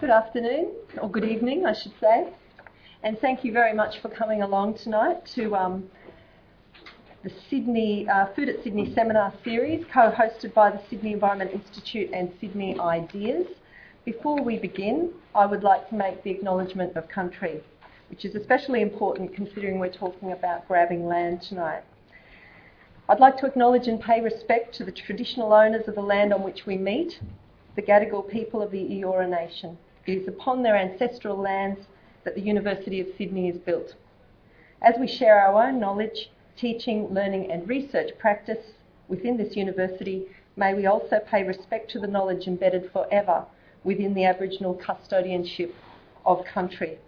Good afternoon, or good evening, I should say. And thank you very much for coming along tonight to um, the Sydney uh, Food at Sydney seminar series, co-hosted by the Sydney Environment Institute and Sydney Ideas. Before we begin, I would like to make the acknowledgement of country, which is especially important considering we're talking about grabbing land tonight. I'd like to acknowledge and pay respect to the traditional owners of the land on which we meet, the Gadigal people of the Eora Nation. It is upon their ancestral lands that the University of Sydney is built. As we share our own knowledge, teaching, learning, and research practice within this university, may we also pay respect to the knowledge embedded forever within the Aboriginal custodianship of country.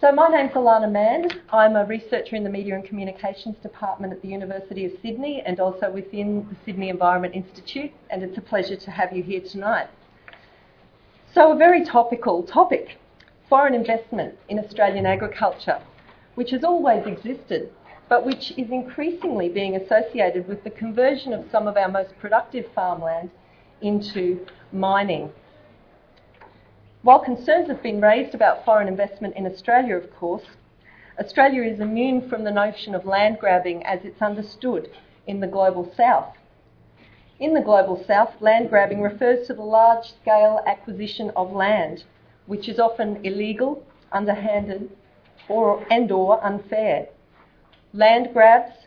So, my name's Alana Mann. I'm a researcher in the Media and Communications Department at the University of Sydney and also within the Sydney Environment Institute, and it's a pleasure to have you here tonight. So, a very topical topic foreign investment in Australian agriculture, which has always existed, but which is increasingly being associated with the conversion of some of our most productive farmland into mining. While concerns have been raised about foreign investment in Australia, of course, Australia is immune from the notion of land grabbing as it's understood in the global south. In the global south, land grabbing refers to the large scale acquisition of land, which is often illegal, underhanded, or, and or unfair. Land grabs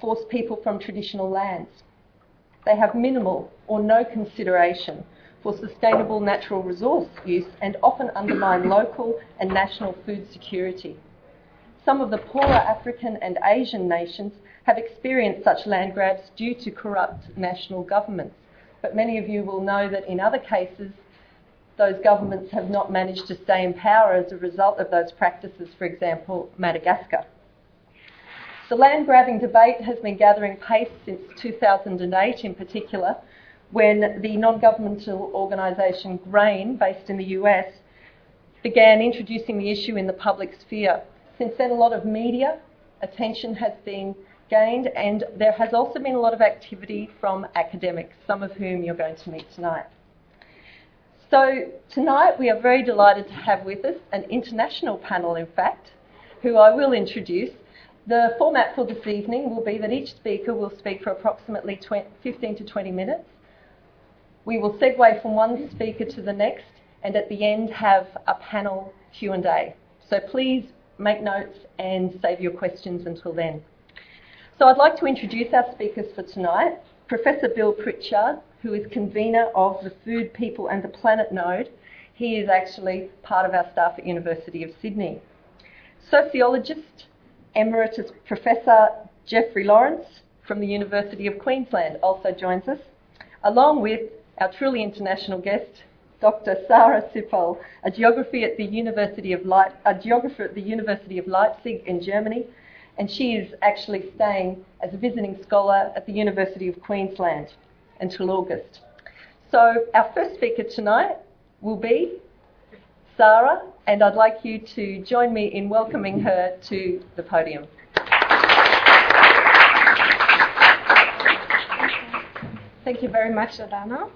force people from traditional lands. They have minimal or no consideration for sustainable natural resource use and often undermine local and national food security. Some of the poorer African and Asian nations have experienced such land grabs due to corrupt national governments, but many of you will know that in other cases, those governments have not managed to stay in power as a result of those practices, for example, Madagascar. The land grabbing debate has been gathering pace since 2008 in particular, when the non governmental organisation GRAIN, based in the US, began introducing the issue in the public sphere. Since then, a lot of media attention has been gained, and there has also been a lot of activity from academics, some of whom you're going to meet tonight. So, tonight we are very delighted to have with us an international panel, in fact, who I will introduce. The format for this evening will be that each speaker will speak for approximately 20, 15 to 20 minutes. We will segue from one speaker to the next, and at the end have a panel Q&A. So please make notes and save your questions until then. So I'd like to introduce our speakers for tonight. Professor Bill Pritchard, who is convener of the Food, People and the Planet Node. He is actually part of our staff at University of Sydney. Sociologist, Emeritus Professor Geoffrey Lawrence from the University of Queensland also joins us, along with our truly international guest, Dr. Sarah Sippel, a geography a geographer at the University of Leipzig in Germany, and she is actually staying as a visiting scholar at the University of Queensland until August. So our first speaker tonight will be Sarah, and I'd like you to join me in welcoming her to the podium. Thank you very much, Alana.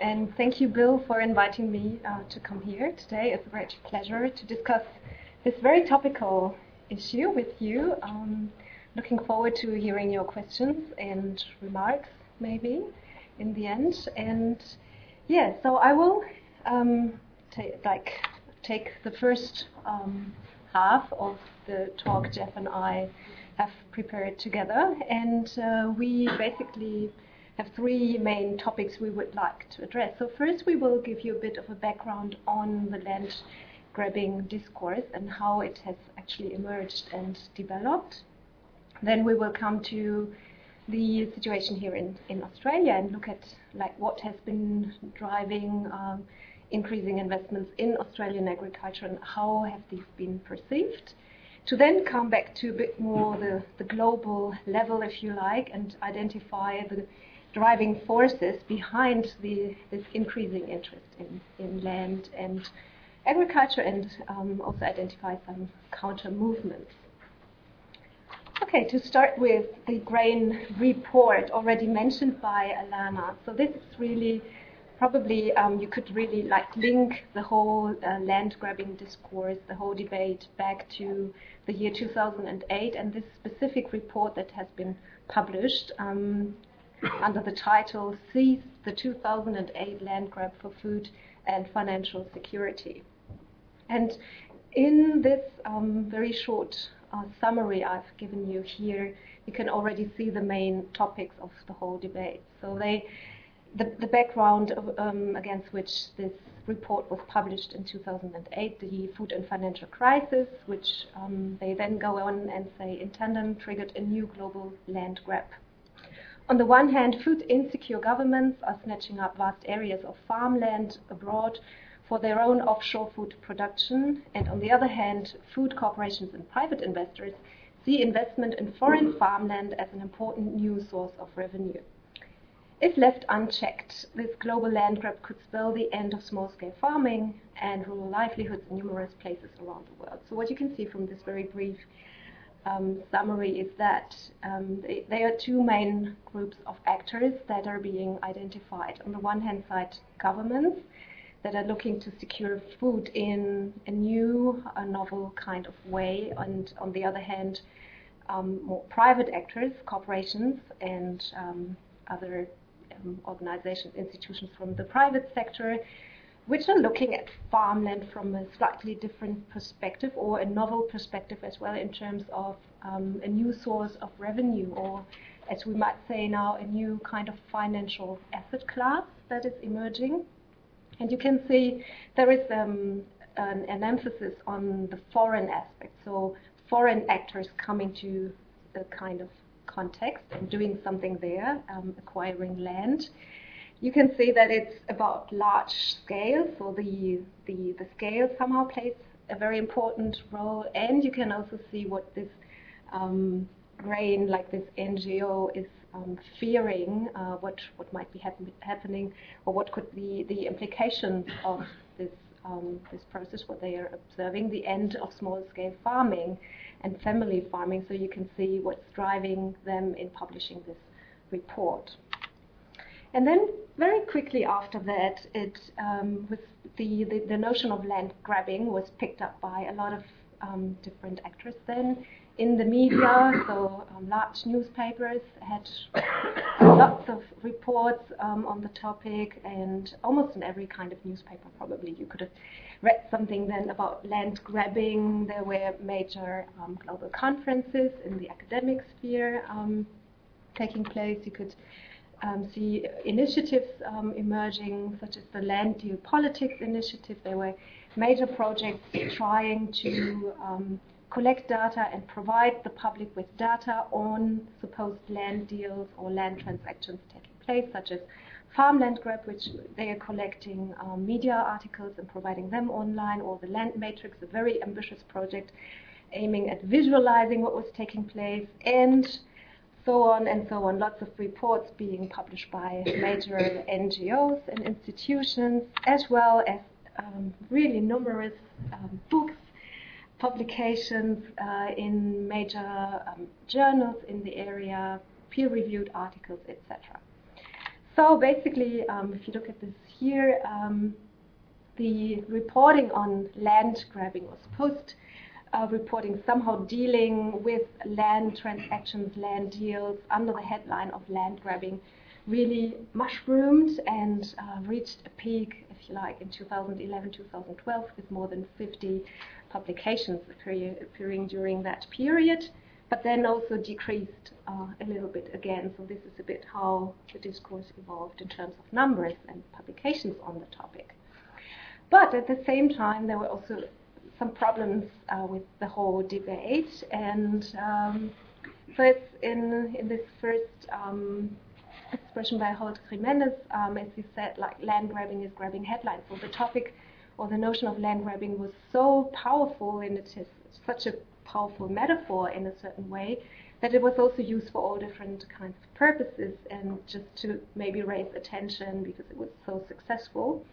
And thank you, Bill, for inviting me uh, to come here today. It's a great pleasure to discuss this very topical issue with you. Um, looking forward to hearing your questions and remarks, maybe, in the end. And yeah, so I will um, ta- like take the first um, half of the talk Jeff and I have prepared together, and uh, we basically have three main topics we would like to address. So first we will give you a bit of a background on the land grabbing discourse and how it has actually emerged and developed. Then we will come to the situation here in, in Australia and look at like what has been driving um, increasing investments in Australian agriculture and how have these been perceived. To then come back to a bit more the, the global level, if you like, and identify the driving forces behind the, this increasing interest in, in land and agriculture and um, also identify some counter movements. Okay, to start with the grain report already mentioned by Alana. So this is really probably um, you could really like link the whole uh, land grabbing discourse, the whole debate back to the year 2008 and this specific report that has been published um, under the title Seize the 2008 Land Grab for Food and Financial Security. And in this um, very short uh, summary I've given you here, you can already see the main topics of the whole debate. So they the, the background of, um, against which this report was published in 2008, the food and financial crisis, which um, they then go on and say in tandem triggered a new global land grab. On the one hand, food insecure governments are snatching up vast areas of farmland abroad for their own offshore food production, and on the other hand, food corporations and private investors see investment in foreign farmland as an important new source of revenue. If left unchecked, this global land grab could spell the end of small scale farming and rural livelihoods in numerous places around the world. So, what you can see from this very brief um, summary is that um, they, there are two main groups of actors that are being identified. On the one hand side, governments that are looking to secure food in a new, a novel kind of way, and on the other hand, um, more private actors, corporations, and um, other um, organizations, institutions from the private sector, which are looking at farmland from a slightly different perspective or a novel perspective as well in terms of um, a new source of revenue or, as we might say now, a new kind of financial asset class that is emerging. And you can see there is um, an, an, emphasis on the foreign aspect, so foreign actors coming to the kind of context and doing something there, um, acquiring land. You can see that it's about large scale, so the, the, the scale somehow plays a very important role, and you can also see what this um, like this NGO, is um, fearing, uh, what, what might be happen- happening, or what could be the implications of this, um, this process, what they are observing, the end of small scale farming and family farming, so you can see what's driving them in publishing this report. And then very quickly after that, it um, was the, the, the, notion of land grabbing was picked up by a lot of um, different actors then in the media. So um, large newspapers had lots of reports um, on the topic, and almost in every kind of newspaper probably you could have read something then about land grabbing. There were major um, global conferences in the academic sphere um, taking place. You could um, see initiatives um, emerging, such as the Land Deal Politics Initiative. There were major projects trying to um, collect data and provide the public with data on supposed land deals or land transactions taking place, such as farmland grab, which they are collecting um, media articles and providing them online, or the Land Matrix, a very ambitious project aiming at visualizing what was taking place, and so on and so on. Lots of reports being published by major NGOs and institutions, as well as um, really numerous um, books, publications uh, in major um, journals in the area, peer-reviewed articles, etc. So basically, um, if you look at this here, um, the reporting on land grabbing was post uh, reporting somehow dealing with land transactions, land deals under the headline of land grabbing really mushroomed and uh, reached a peak, if you like, in 2011 2012 with more than 50 publications appearing during that period but then also decreased uh, a little bit again. So this is a bit how the discourse evolved in terms of numbers and publications on the topic. But at the same time, there were also some problems uh, with the whole debate, and um, so it's in in this first um, expression by Jorge Jimenez, um, as he said, like land grabbing is grabbing headlines. So the topic or the notion of land grabbing was so powerful, and it is such a powerful metaphor in a certain way that it was also used for all different kinds of purposes and just to maybe raise attention because it was so successful.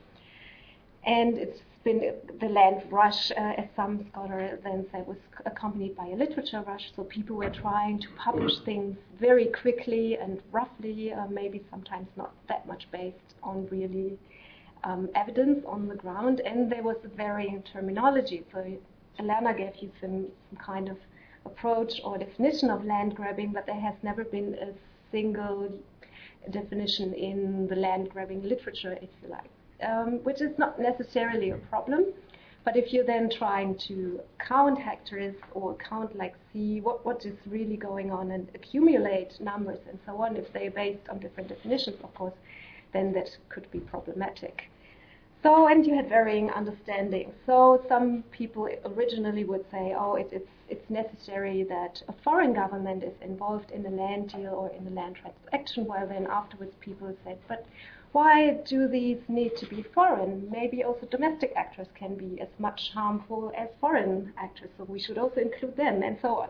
And it's been the land rush, uh, as some scholar then said, was accompanied by a literature rush. So people were trying to publish things very quickly and roughly, uh, maybe sometimes not that much based on really um, evidence on the ground. And there was a varying terminology. So Elena gave you some, some kind of approach or definition of land grabbing, but there has never been a single definition in the land grabbing literature, if you like um, which is not necessarily a problem. But if you're then trying to count hectares or count, like, see what, what is really going on and accumulate numbers and so on, if they're based on different definitions, of course, then that could be problematic. So, and you had varying understanding. So, some people originally would say, oh, it, it's, it's necessary that a foreign government is involved in a land deal or in a land transaction, while then afterwards people said, but why do these need to be foreign? Maybe also domestic actors can be as much harmful as foreign actors, so we should also include them, and so on.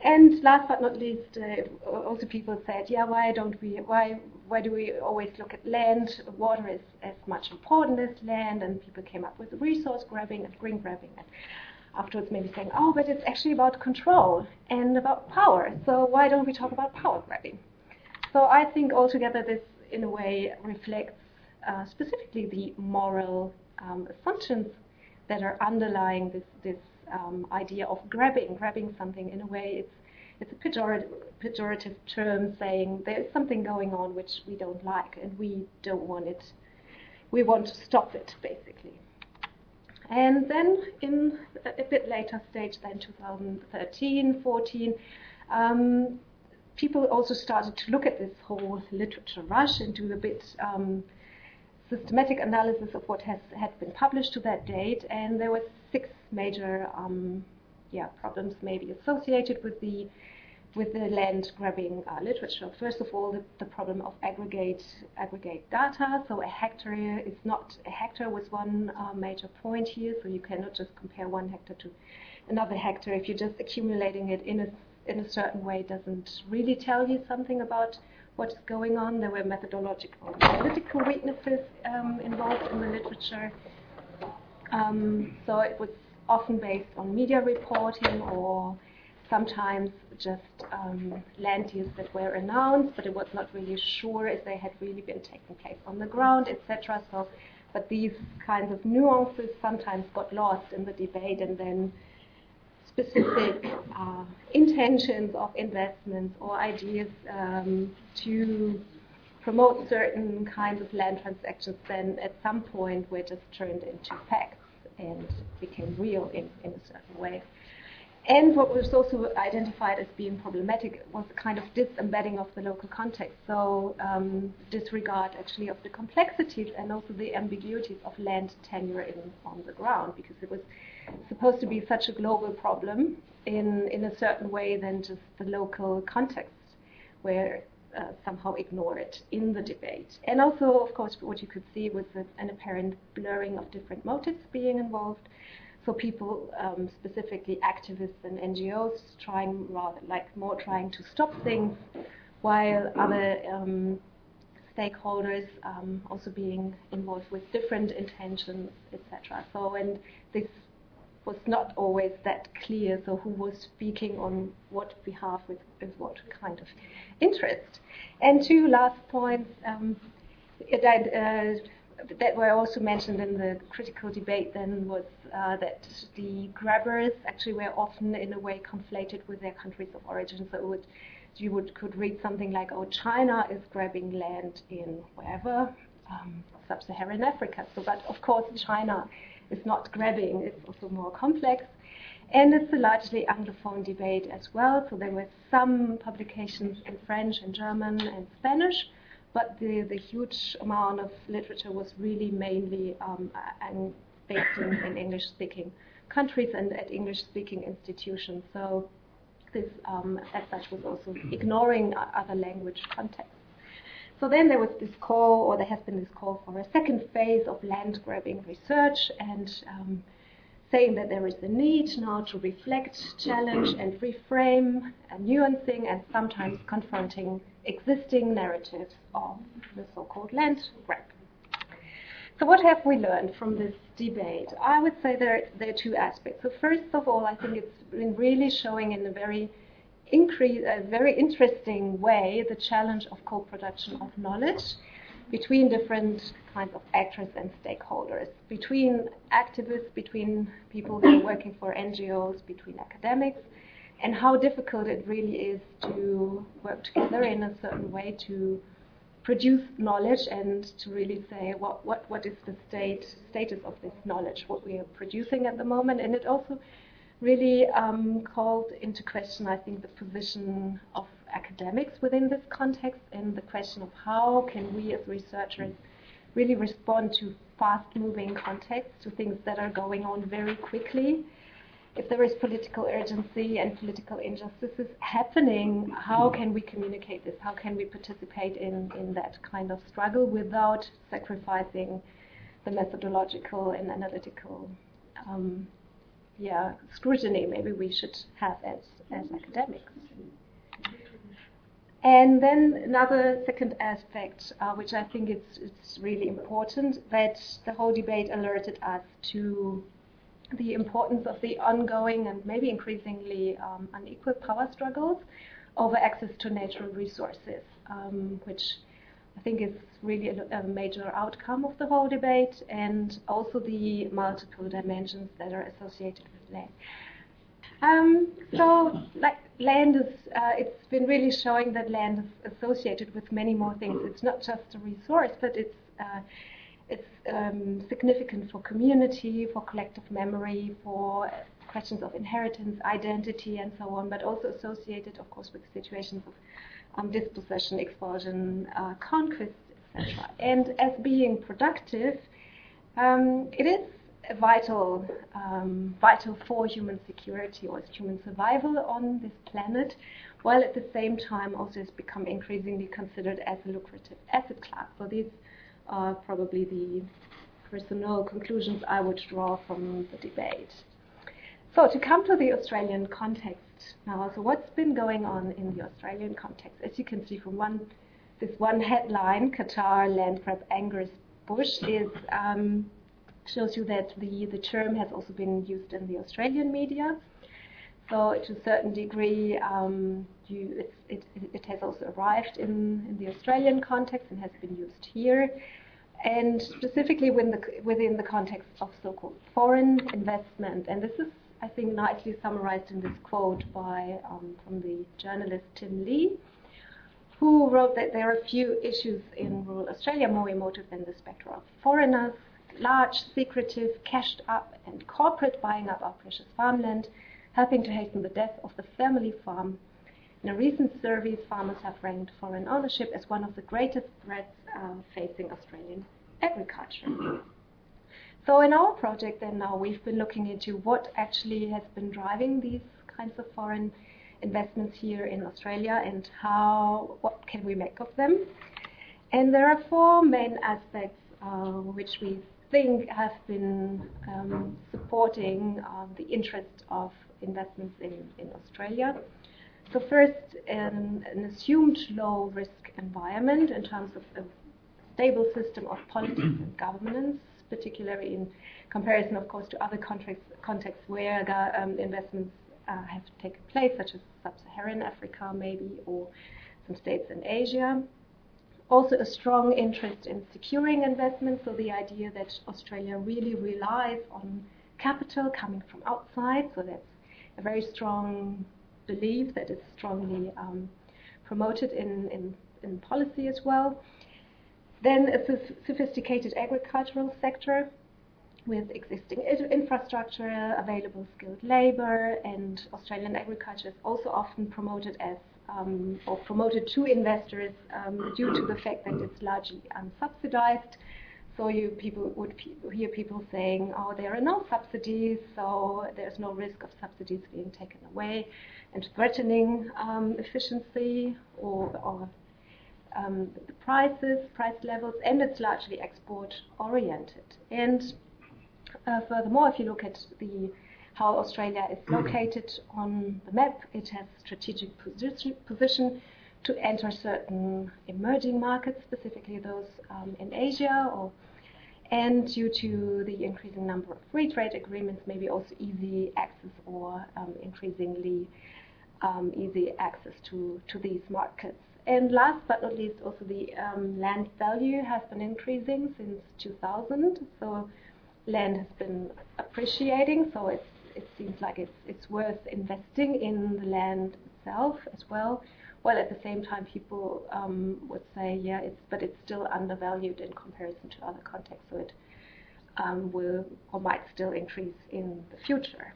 And last but not least, uh, also people said, yeah, why don't we, why, why do we always look at land? Water is as much important as land, and people came up with resource grabbing and green grabbing. And afterwards, maybe saying, oh, but it's actually about control and about power. So why don't we talk about power grabbing? So I think altogether this in a way reflects uh, specifically the moral um, assumptions that are underlying this, this um, idea of grabbing, grabbing something. In a way, it's it's a pejorative, pejorative term saying there's something going on which we don't like and we don't want it. We want to stop it, basically. And then in a bit later stage, then 2013, 14, um, people also started to look at this whole literature rush and do a bit um, systematic analysis of what has had been published to that date, and there were six major um, yeah, problems maybe associated with the with the land grabbing uh, literature. First of all, the, the, problem of aggregate aggregate data. So a hectare is not a hectare was one uh, major point here. So you cannot just compare one hectare to another hectare if you're just accumulating it in a in a certain way doesn't really tell you something about what is going on. There were methodological analytical weaknesses um, involved in the literature. Um, so it was often based on media reporting or sometimes just um, land use that were announced, but it was not really sure if they had really been taking place on the ground, etc. So, but these kinds of nuances sometimes got lost in the debate and then specific uh, intentions of investments or ideas um, to promote certain kinds of land transactions then at some point were just turned into facts and became real in, in a certain way. And what was also identified as being problematic was a kind of disembedding of the local context. So um, disregard actually of the complexities and also the ambiguities of land tenure in, on the ground because it was supposed to be such a global problem in, in a certain way than just the local context where uh, somehow ignore it in the debate. And also, of course, what you could see was an apparent blurring of different motives being involved. So people, um, specifically activists and NGOs, trying rather like more trying to stop things, while other um, stakeholders um, also being involved with different intentions, etc. So, and this was not always that clear. So who was speaking on what behalf with, with what kind of interest? And two last points um, that, uh, that were also mentioned in the critical debate then was uh, that the grabbers actually were often in a way conflated with their countries of origin. So would, you would could read something like, "Oh, China is grabbing land in wherever." Um, sub-Saharan Africa. So, but of course, China is not grabbing, it's also more complex. And it's a largely Anglophone debate as well. So there were some publications in French and German and Spanish, but the, the huge amount of literature was really mainly um, based in, in English speaking countries and at English speaking institutions. So this, um, as such, was also ignoring other language contexts. So then there was this call, or there has been this call for a second phase of land grabbing research and um, saying that there is a need now to reflect, challenge, and reframe, nuancing, and sometimes confronting existing narratives of the so called land grab. So what have we learned from this debate? I would say there, there are two aspects. So first of all, I think it's been really showing in a very increase, a very interesting way the challenge of co-production of knowledge between different kinds of actors and stakeholders, between activists, between people who are working for NGOs, between academics, and how difficult it really is to work together in a certain way to produce knowledge and to really say what, what, what is the state status of this knowledge, what we are producing at the moment. And it also really um, called into question, I think, the position of academics within this context and the question of how can we as researchers really respond to fast-moving contexts, to things that are going on very quickly if there is political urgency and political injustices happening, how can we communicate this? How can we participate in, in that kind of struggle without sacrificing the methodological and analytical um, yeah, scrutiny maybe we should have as, as academics? And then another second aspect, uh, which I think it's, it's really important, that the whole debate alerted us to the importance of the ongoing and maybe increasingly um, unequal power struggles over access to natural resources, um, which I think it's really a, a, major outcome of the whole debate, and also the multiple dimensions that are associated with land. Um, so, like land is, uh, it's been really showing that land is associated with many more things. It's not just a resource, but it's uh, it's um, significant for community, for collective memory, for questions of inheritance, identity, and so on, but also associated, of course, with situations of um, dispossession, expulsion, uh, conquest, etc. And as being productive, um, it is vital, um, vital for human security or human survival on this planet, while at the same time also has become increasingly considered as a lucrative asset class. So these are probably the personal conclusions I would draw from the debate. So to come to the Australian context now, so what's been going on in the Australian context? As you can see from one, this one headline, Qatar land grab angers Bush, is um, shows you that the, the term has also been used in the Australian media. So to a certain degree, um, you, it, it, has also arrived in, in the Australian context and has been used here and specifically within the, within the context of so-called foreign investment. And this is, I think, nicely summarized in this quote by um, from the journalist Tim Lee, who wrote that there are few issues in rural Australia more emotive than the spectre of foreigners, large, secretive, cashed up, and corporate buying up our precious farmland, helping to hasten the death of the family farm. In a recent survey, farmers have ranked foreign ownership as one of the greatest threats uh, facing Australian agriculture. So in our project then now we've been looking into what actually has been driving these kinds of foreign investments here in Australia and how what can we make of them. And there are four main aspects uh, which we think have been um, supporting uh, the interest of investments in, in Australia. So first, an, an assumed low risk environment in terms of a stable system of politics and governance, particularly in comparison, of course, to other contexts, contexts where the, um, investments uh, have taken place, such as sub-Saharan Africa, maybe, or some states in Asia. Also, a strong interest in securing investments, so the idea that Australia really relies on capital coming from outside, so that's a very strong belief that is strongly um, promoted in, in, in policy as well. Then a sophisticated agricultural sector with existing infrastructure, available skilled labor, and Australian agriculture is also often promoted as um, or promoted to investors um, due to the fact that it's largely unsubsidized. So you people would hear people saying, "Oh, there are no subsidies, so there's no risk of subsidies being taken away," and threatening um, efficiency or, or the prices, price levels, and it's largely export oriented. And uh, furthermore, if you look at the how Australia is located on the map, it has strategic position, position to enter certain emerging markets, specifically those um, in Asia or and due to the increasing number of free trade agreements, maybe also easy access or um, increasingly um, easy access to, to these markets. And last but not least, also the um, land value has been increasing since 2000. So land has been appreciating, so it's, it seems like it's, it's worth investing in the land itself as well. While at the same time, people um, would say, yeah, it's but it's still undervalued in comparison to other contexts, so it um, will or might still increase in the future.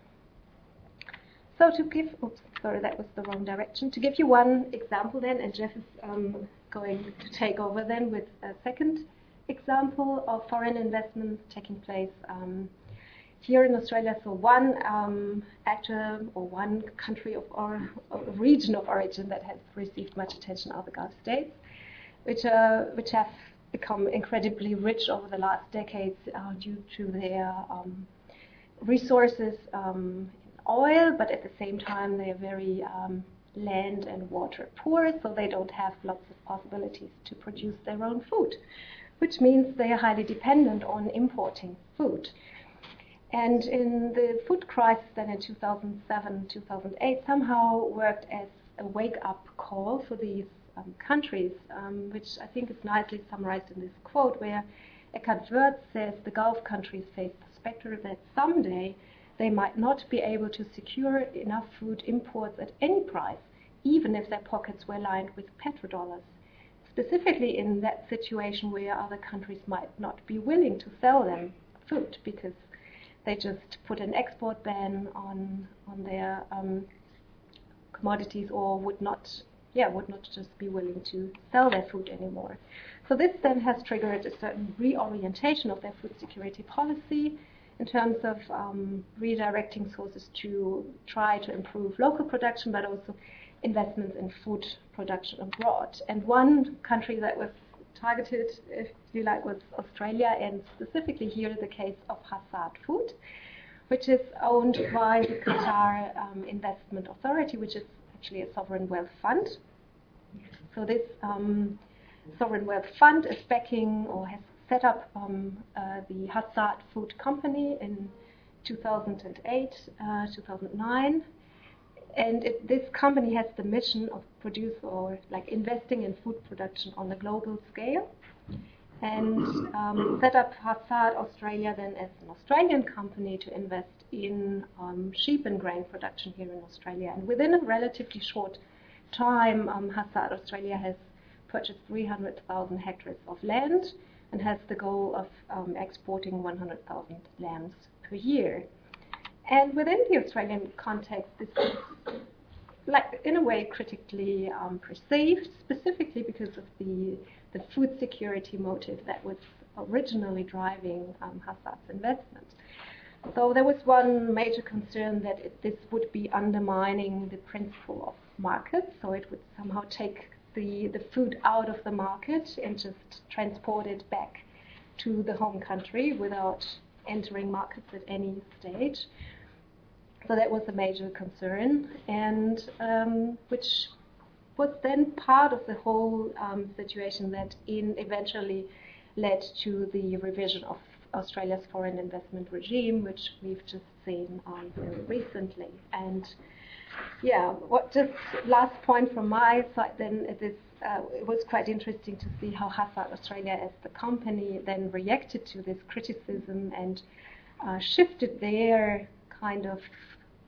So to give, oops, sorry, that was the wrong direction. To give you one example then, and Jeff is um, going to take over then with a second example of foreign investments taking place um, here in Australia. So one um, actor or one country of or, or region of origin that has received much attention are the Gulf states, which, which have become incredibly rich over the last decades uh, due to their um, resources um, oil, but at the same time they are very um, land and water poor, so they don't have lots of possibilities to produce their own food, which means they are highly dependent on importing food. And in the food crisis then in 2007, 2008 somehow worked as a wake-up call for these um, countries, um, which I think is nicely summarized in this quote where Eckart Woertz says the Gulf countries face the specter that someday they might not be able to secure enough food imports at any price, even if their pockets were lined with petrodollars. Specifically in that situation where other countries might not be willing to sell them food because they just put an export ban on on their um, commodities or would not yeah would not just be willing to sell their food anymore. So this then has triggered a certain reorientation of their food security policy in terms of um, redirecting sources to try to improve local production, but also investments in food production abroad. And one country that was targeted, if you like, was Australia, and specifically here the case of Hassad Food, which is owned by the Qatar um, Investment Authority, which is actually a sovereign wealth fund. So this um, sovereign wealth fund is backing or has set up uh, the Hassad Food Company in 2008, uh, 2009. And it, this company has the mission of produce or like investing in food production on a global scale. And um, set up Hassad Australia then as an Australian company to invest in um, sheep and grain production here in Australia. And within a relatively short time, um, Hassad Australia has purchased 300,000 hectares of land and has the goal of um, exporting 100,000 lambs per year. And within the Australian context, this is, like, in a way, critically um, perceived, specifically because of the, the food security motive that was originally driving um, Hassad's investment. So there was one major concern that it, this would be undermining the principle of markets, so it would somehow take the, the food out of the market and just transport it back to the home country without entering markets at any stage. So that was a major concern, and um, which was then part of the whole um, situation that in eventually led to the revision of Australia's foreign investment regime, which we've just seen um, very recently. And yeah, what just last point from my side then it is uh, it was quite interesting to see how Hassad Australia as the company then reacted to this criticism and uh, shifted their kind of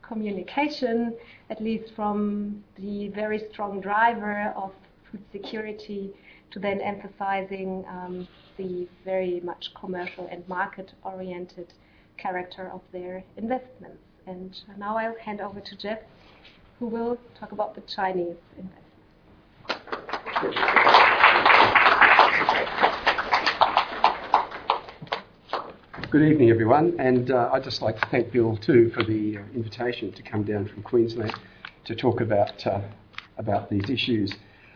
communication, at least from the very strong driver of food security to then emphasizing um, the very much commercial and market oriented character of their investments. And now I'll hand over to Jeff who will talk about the Chinese investment. Good evening, everyone, and uh, I'd just like to thank Bill too for the uh, invitation to come down from Queensland to talk about uh, about these issues.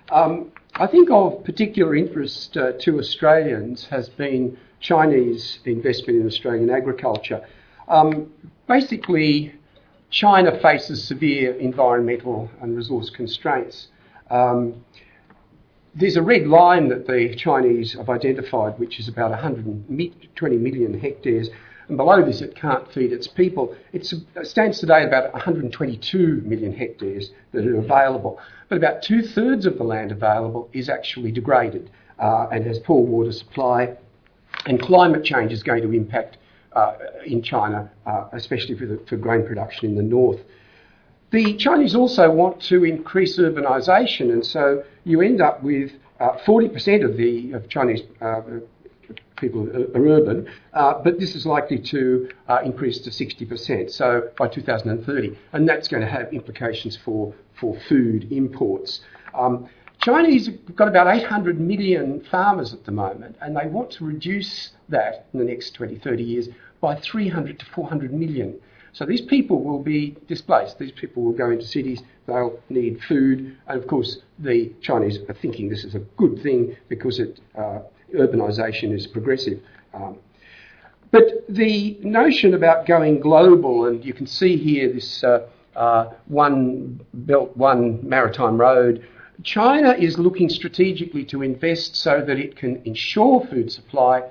Um, I think of particular interest uh, to Australians has been Chinese investment in Australian agriculture. Um, basically, China faces severe environmental and resource constraints. Um, there's a red line that the Chinese have identified, which is about 120 million hectares. And below this, it can't feed its people. it stands today at about 122 million hectares that are available. But about two thirds of the land available is actually degraded uh, and has poor water supply. And climate change is going to impact in China, uh, especially for, the, for grain production in the north. The Chinese also want to increase urbanisation, and so you end up with uh, 40% of the of Chinese uh, people are urban, uh, but this is likely to uh, increase to 60%, so by 2030, and that's going to have implications for, for food imports. Um, Chinese have got about 800 million farmers at the moment, and they want to reduce that in the next 20, 30 years by 300 to 400 million. So these people will be displaced. These people will go into cities. They'll need food, and of course, the Chinese are thinking this is a good thing because it, uh, urbanisation is progressive. Um, but the notion about going global, and you can see here this uh, uh, one belt, one maritime road. China is looking strategically to invest so that it can ensure food supply,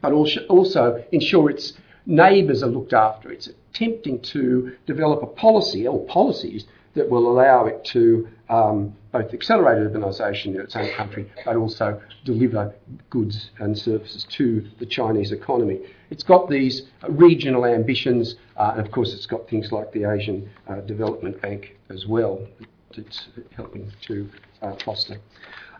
but also ensure its neighbours are looked after. It's attempting to develop a policy or policies that will allow it to um, both accelerate urbanisation in its own country, but also deliver goods and services to the Chinese economy. It's got these regional ambitions, uh, and of course, it's got things like the Asian uh, Development Bank as well that's helping to uh, foster.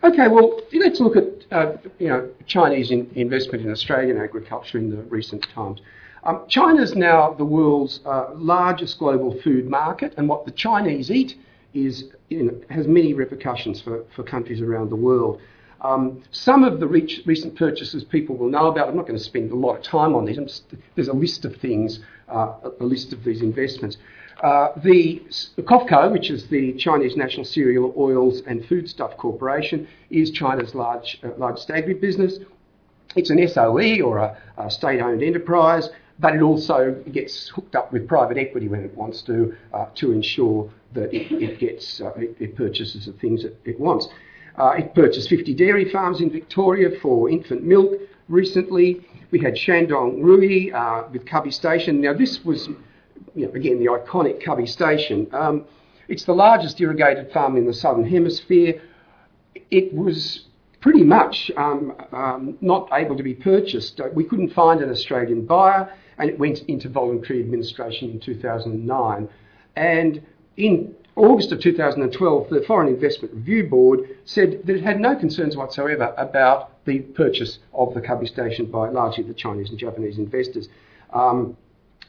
Okay, well, let's look at uh, you know Chinese in investment in Australian agriculture in the recent times. Um, China is now the world's uh, largest global food market, and what the Chinese eat is you know, has many repercussions for, for countries around the world. Um, some of the reach, recent purchases people will know about. I'm not going to spend a lot of time on these. Just, there's a list of things, uh, a list of these investments. Uh, the, COFCO, which is the Chinese National Cereal, Oils and Foodstuff Corporation, is China's large, uh, largest agribusiness. It's an SOE or a, a state-owned enterprise but it also gets hooked up with private equity when it wants to uh, to ensure that it, it gets uh, it, it, purchases the things that it wants. Uh, it purchased 50 dairy farms in Victoria for infant milk recently. We had Shandong Ruyi uh, with Cubby Station. Now this was you know, again the iconic Cubby Station. Um, it's the largest irrigated farm in the southern hemisphere. It was pretty much um, um, not able to be purchased. Uh, we couldn't find an Australian buyer and it went into voluntary administration in 2009. And in August of 2012, the Foreign Investment Review Board said that it had no concerns whatsoever about the purchase of the Cubby station by largely the Chinese and Japanese investors. Um,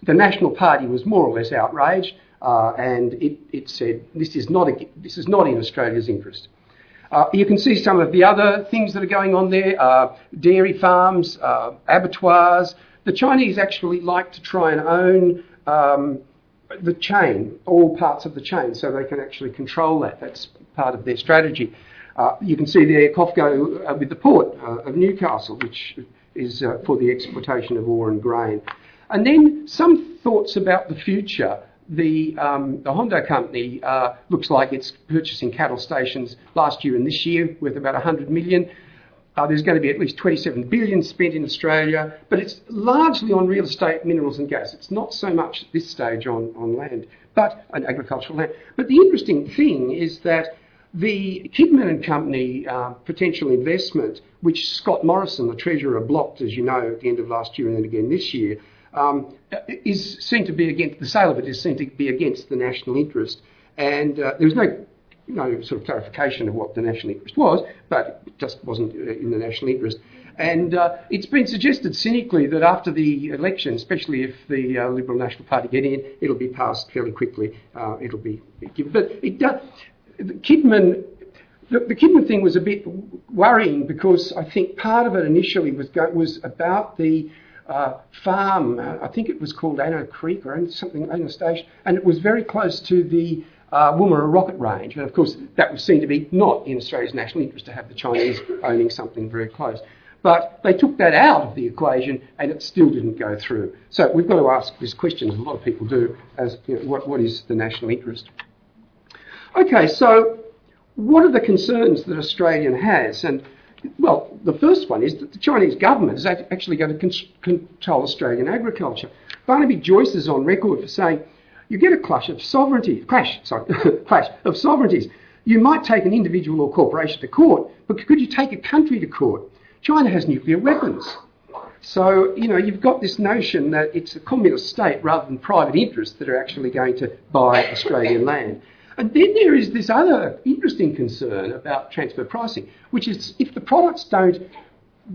the National Party was more or less outraged, uh, and it, it, said this is not a, this is not in Australia's interest. Uh, you can see some of the other things that are going on there: uh, dairy farms, uh, abattoirs, the Chinese actually like to try and own um, the chain, all parts of the chain, so they can actually control that. That's part of their strategy. Uh, you can see there COFCO uh, with the port of Newcastle, which is for the exploitation of ore and grain. And then some thoughts about the future. The, um, the Hondo company uh, looks like it's purchasing cattle stations last year and this year worth about 100 million. Uh, there's going to be at least 27 billion spent in Australia, but it's largely on real estate, minerals, and gas. It's not so much at this stage on, on land, but on agricultural land. But the interesting thing is that the Kidman and Company uh, potential investment, which Scott Morrison, the Treasurer, blocked, as you know, at the end of last year and then again this year, um, is seen to be against the sale of it is seen to be against the national interest. And uh, there was no no sort of clarification of what the national interest was, but it just wasn't uh, in the national interest. And uh, it's been suggested cynically that after the election, especially if the uh, Liberal National Party get in, it'll be passed fairly quickly. Uh, it'll be given. But it does. Kidman, the, the, Kidman thing was a bit worrying because I think part of it initially was go, was about the uh, farm. I think it was called Anna Creek or something, Anna Station, and it was very close to the uh, Woomera rocket range. And of course, that would seem to be not in Australia's national interest to have the Chinese owning something very close. But they took that out of the equation and it still didn't go through. So we've got to ask this question, as a lot of people do, as you know, what, what is the national interest? Okay, so what are the concerns that Australia has? And well, the first one is that the Chinese government is actually going to con- control Australian agriculture. Barnaby Joyce is on record for saying, you get a clash of sovereignties, clash, sorry, clash of sovereignties. You might take an individual or corporation to court, but could you take a country to court? China has nuclear weapons. So, you know, you've got this notion that it's a communist state rather than private interests that are actually going to buy Australian land. And then there is this other interesting concern about transfer pricing, which is if the products don't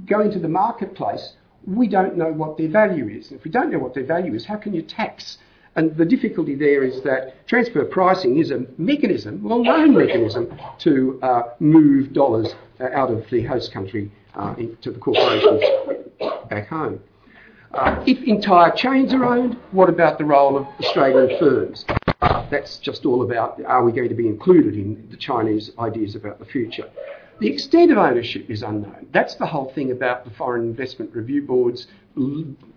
go into the marketplace, we don't know what their value is. If we don't know what their value is, how can you tax? And the difficulty there is that transfer pricing is a mechanism, well known mechanism, to uh, move dollars uh, out of the host country uh, into the corporations back home. Uh, if entire chains are owned, what about the role of Australian firms? That's just all about are we going to be included in the Chinese ideas about the future. The extent of ownership is unknown. That's the whole thing about the Foreign Investment Review Board's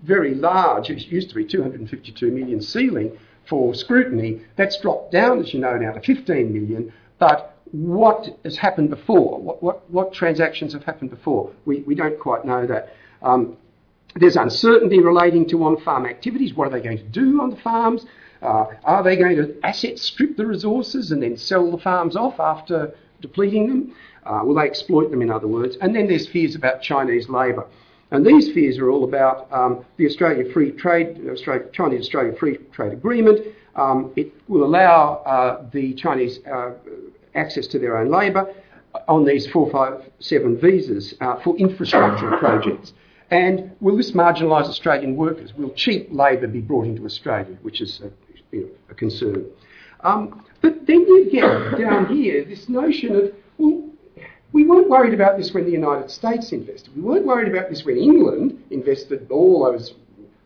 very large, it used to be 252 million ceiling for scrutiny. That's dropped down, as you know, now to 15 million. But what has happened before? What, what, what transactions have happened before? We, we don't quite know that. Um, there's uncertainty relating to on farm activities. What are they going to do on the farms? Uh, are they going to asset strip the resources and then sell the farms off after depleting them? Uh, will they exploit them, in other words? And then there's fears about Chinese labour. And these fears are all about um, the Australia Free Trade, Australia, Chinese Australia Free Trade Agreement. Um, it will allow uh, the Chinese uh, access to their own labour on these 457 visas uh, for infrastructure projects. And will this marginalise Australian workers? Will cheap labour be brought into Australia, which is a you know, a concern. Um, but then you get down here this notion of, well, we weren't worried about this when the United States invested. We weren't worried about this when England invested all those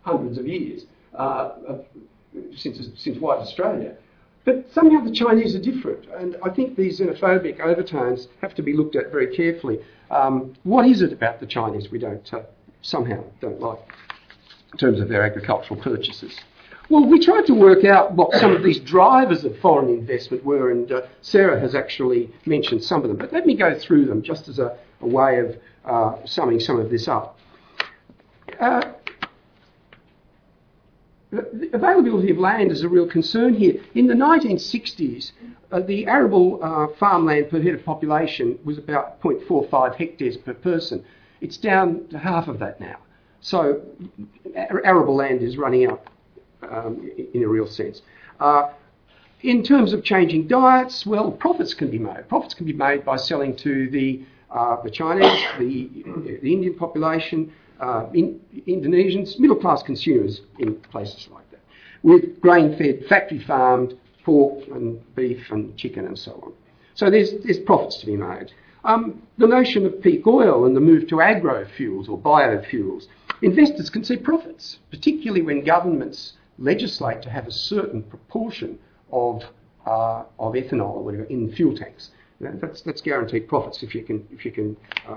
hundreds of years uh, since, since white Australia. But somehow the Chinese are different, and I think these xenophobic overtones have to be looked at very carefully. Um, what is it about the Chinese we don't uh, somehow don't like in terms of their agricultural purchases? Well, we tried to work out what some of these drivers of foreign investment were, and uh, Sarah has actually mentioned some of them. But let me go through them just as a, a way of uh, summing some of this up. Uh, the availability of land is a real concern here. In the 1960s, uh, the arable uh, farmland per head of population was about 0.45 hectares per person. It's down to half of that now. So arable land is running out um, in a real sense. Uh, in terms of changing diets, well, profits can be made. Profits can be made by selling to the, uh, the Chinese, the, the Indian population, uh, in, Indonesians, middle class consumers in places like that, with grain fed, factory farmed pork and beef and chicken and so on. So there's, there's profits to be made. Um, the notion of peak oil and the move to agro fuels or biofuels, investors can see profits, particularly when governments legislate to have a certain proportion of, uh, of ethanol or whatever in fuel tanks. That's, that's guaranteed profits if you can, if you can uh,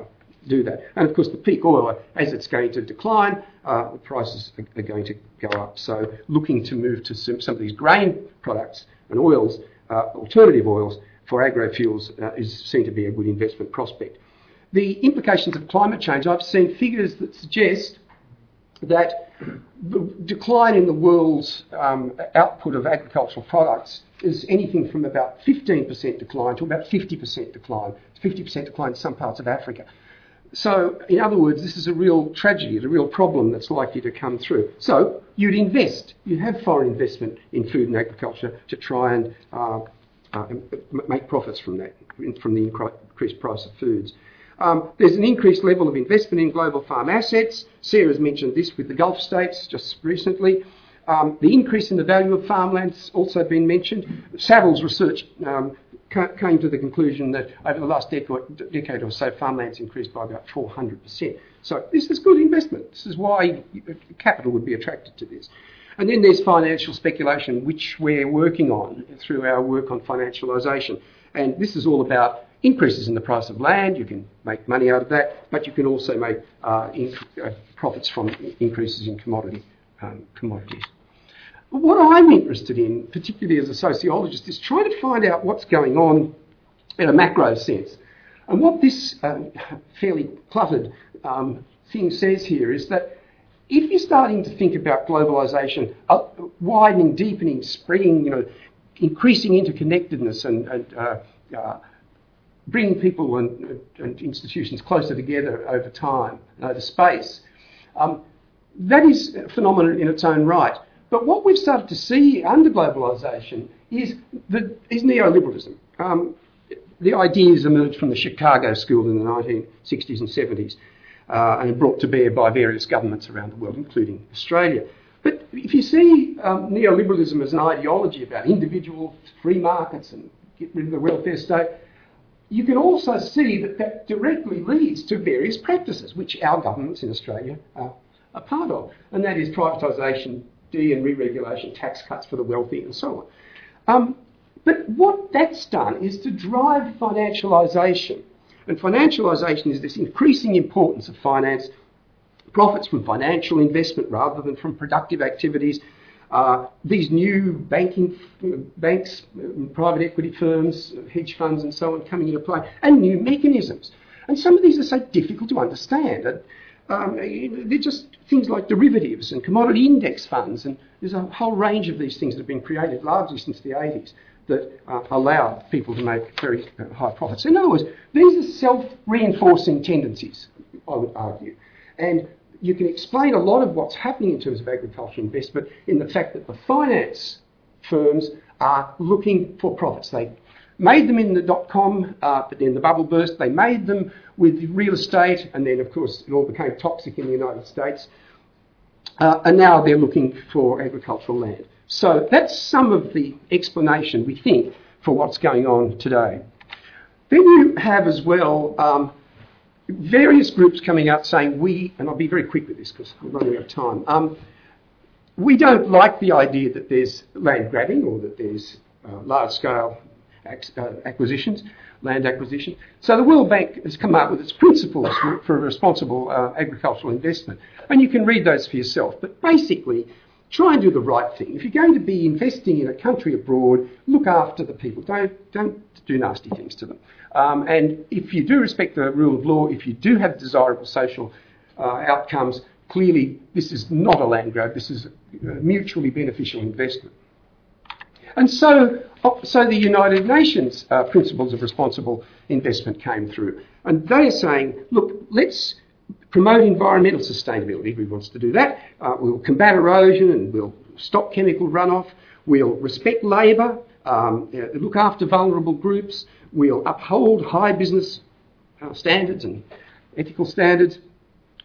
do that. And of course, the peak oil, as it's going to decline, uh, the prices are, are, going to go up. So, looking to move to some, some of these grain products and oils, uh, alternative oils for agrofuels, uh, is seen to be a good investment prospect. The implications of climate change, I've seen figures that suggest that the decline in the world's um, output of agricultural products is anything from about 15% decline to about 50% decline, 50% decline in some parts of Africa. So, in other words, this is a real tragedy, a real problem that's likely to come through. So, you'd invest, you'd have foreign investment in food and agriculture to try and uh, uh, make profits from that, from the increased price of foods. Um, there's an increased level of investment in global farm assets. Sarah's mentioned this with the Gulf states just recently. Um, the increase in the value of farmland has also been mentioned. Savills research um, came to the conclusion that over the last decade or so, farmland's increased by about 400%. So this is good investment. This is why capital would be attracted to this. And then there's financial speculation, which we're working on through our work on financialisation. And this is all about increases in the price of land, you can make money out of that, but you can also make uh, uh, profits from increases in commodity um, commodities. What I'm interested in, particularly as a sociologist, is trying to find out what's going on in a macro sense. And what this uh, fairly cluttered um, thing says here is that if you're starting to think about globalisation, uh, widening, deepening, spreading, you know, increasing interconnectedness and, and uh, uh, bringing people and, and, institutions closer together over time over space, um, that is a phenomenon in its own right. But what we've started to see under globalisation is, the, is neoliberalism. Um, the ideas emerged from the Chicago School in the 1960s and 70s uh, and brought to bear by various governments around the world, including Australia. But if you see um, neoliberalism as an ideology about individual free markets and get rid of the welfare state, you can also see that that directly leads to various practices which our governments in Australia are a part of, and that is privatisation, de and re-regulation, tax cuts for the wealthy, and so on. Um, but what that's done is to drive financialisation and financialisation is this increasing importance of finance, profits from financial investment rather than from productive activities. Uh, these new banking banks, private equity firms, hedge funds, and so on coming into play, and new mechanisms. And some of these are so difficult to understand. Um, they're just things like derivatives and commodity index funds, and there's a whole range of these things that have been created largely since the 80s that uh, allow people to make very uh, high profits. In other words, these are self reinforcing tendencies, I would argue. And you can explain a lot of what's happening in terms of agricultural investment in the fact that the finance firms are looking for profits. They made them in the dot com, uh, but then the bubble burst. They made them with real estate, and then, of course, it all became toxic in the United States. Uh, and now they're looking for agricultural land. So that's some of the explanation, we think, for what's going on today. Then you have as well um, various groups coming out saying we, and I'll be very quick with this because I'm running out of time, um, we don't like the idea that there's land grabbing or that there's uh, large scale ac- uh, acquisitions, land acquisition. So the World Bank has come up with its principles for, for responsible uh, agricultural investment. And you can read those for yourself. But basically, try and do the right thing. If you're going to be investing in a country abroad, look after the people. Don't, don't do nasty things to them. Um, and if you do respect the rule of law, if you do have desirable social uh, outcomes, clearly this is not a land grab, this is a mutually beneficial investment. And so, so the United Nations uh, principles of responsible investment came through. And they are saying, look, let's promote environmental sustainability. Everybody wants to do that. Uh, we'll combat erosion and we'll stop chemical runoff. We'll respect labour, um, uh, look after vulnerable groups. We'll uphold high business uh, standards and ethical standards,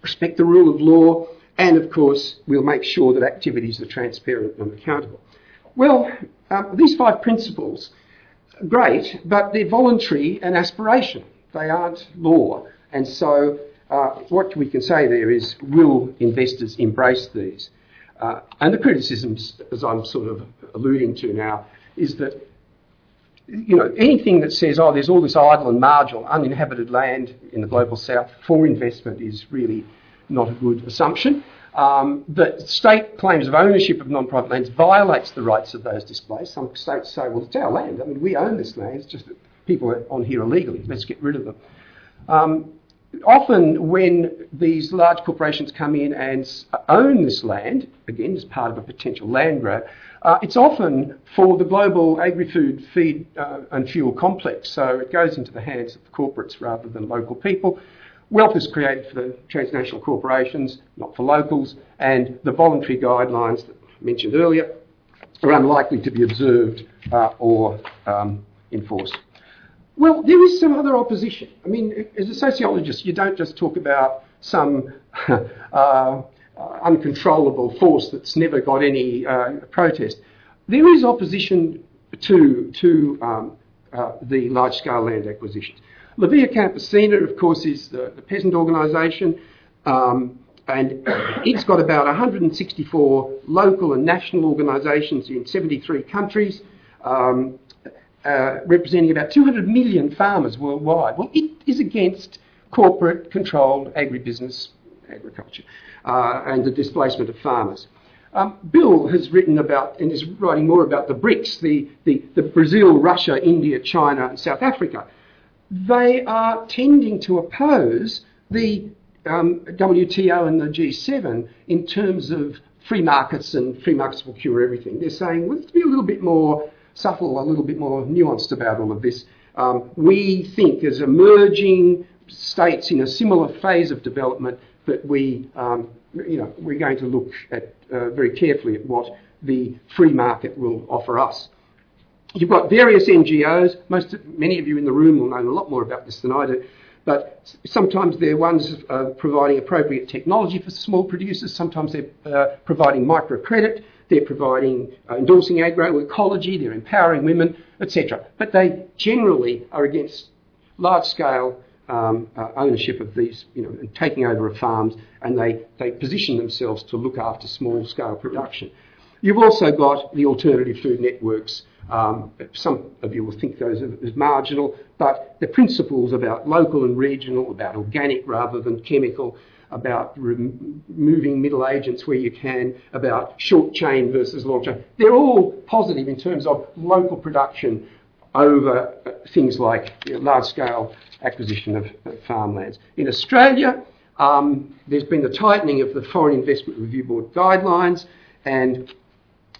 respect the rule of law, and of course, we'll make sure that activities are transparent and accountable. Well, um, these five principles, great, but they're voluntary and aspiration. They aren't law. And so uh, what we can say there is, will investors embrace these? Uh, and the criticisms, as I'm sort of alluding to now, is that you know anything that says, oh, there's all this idle and marginal uninhabited land in the global south for investment is really not a good assumption. Um, the state claims of ownership of non-profit lands violates the rights of those displaced. Some states say, well, it's our land. I mean, we own this land. It's just that people are on here illegally. Let's get rid of them. Um, often when these large corporations come in and own this land, again, as part of a potential land grab, uh, it's often for the global agri-food feed uh, and fuel complex. So it goes into the hands of the corporates rather than local people. Wealth is created for the transnational corporations, not for locals, and the voluntary guidelines that I mentioned earlier are unlikely to be observed uh, or um, enforced. Well, there is some other opposition. I mean, as a sociologist, you don't just talk about some uh, uncontrollable force that's never got any uh, protest. There is opposition to, to um, uh, the large scale land acquisitions. La Via Campesina, of course, is the, the peasant organisation, um, and it's got about 164 local and national organisations in 73 countries. Um, uh, representing about 200 million farmers worldwide. Well, it is against corporate controlled agribusiness agriculture uh, and the displacement of farmers. Um, Bill has written about and is writing more about the BRICS, the, the, the Brazil, Russia, India, China, and South Africa. they are tending to oppose the um, WTO and the G7 in terms of free markets and free markets will cure everything. They're saying well, let's be a little bit more subtle, a little bit more nuanced about all of this. Um, we think as emerging states in a similar phase of development that we, um, you know, we're going to look at uh, very carefully at what the free market will offer us. You've got various NGOs. Most, many of you in the room will know a lot more about this than I do. But sometimes they're ones uh, providing appropriate technology for small producers. Sometimes they're uh, providing microcredit. They're providing uh, endorsing agroecology. They're empowering women, etc. But they generally are against large-scale um, uh, ownership of these, you know, and taking over of farms, and they, they position themselves to look after small-scale production. You've also got the alternative food networks. Um, some of you will think those as marginal, but the principles about local and regional, about organic rather than chemical, about removing middle agents where you can, about short chain versus long chain, they're all positive in terms of local production over uh, things like you know, large scale acquisition of, farmlands. In Australia, um, there's been the tightening of the Foreign Investment Review Board guidelines, and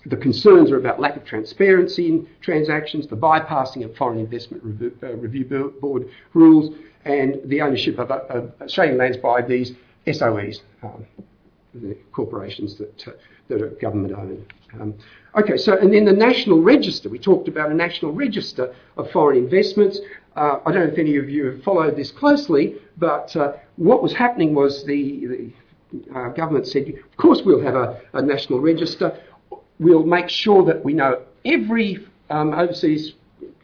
the concerns are about lack of transparency in transactions, the bypassing of Foreign Investment Review, uh, Review Board rules, and the ownership of, uh, of, Australian lands by these SOEs, um, the corporations that, uh, that are government owned. Um, okay, so and then the National Register. We talked about a National Register of foreign investments. Uh, I don't know if any of you have followed this closely, but uh, what was happening was the, the uh, government said, of course, we'll have a, a, national register. We'll make sure that we know every um, overseas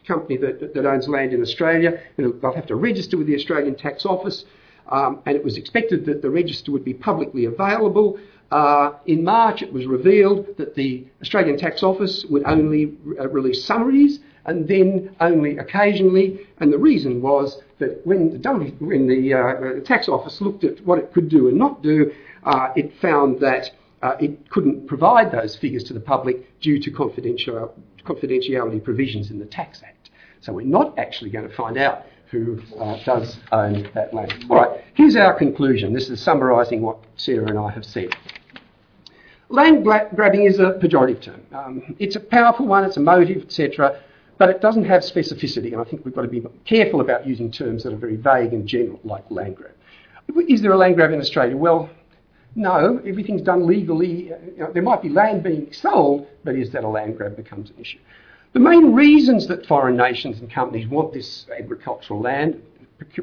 company that, that, owns land in Australia, and they'll have to register with the Australian Tax Office. Um, and it was expected that the register would be publicly available. Uh, in March, it was revealed that the Australian Tax Office would only re- uh, release summaries and then only occasionally. And the reason was that when the, w, when the uh, tax office looked at what it could do and not do, uh, it found that uh, it couldn't provide those figures to the public due to confidential, confidentiality provisions in the Tax Act. So we're not actually going to find out who uh, does own that land. All right, here's our conclusion. This is summarising what Sarah and I have said. Land grabbing is a pejorative term. Um, it's a powerful one, it's a motive, etc but it doesn't have specificity, and I think we've got to be careful about using terms that are very vague and general, like land grab. Is there a land grab in Australia? Well, no, everything's done legally. You know, there might be land being sold, but is that a land grab becomes an issue. The main reasons that foreign nations and companies want this agricultural land,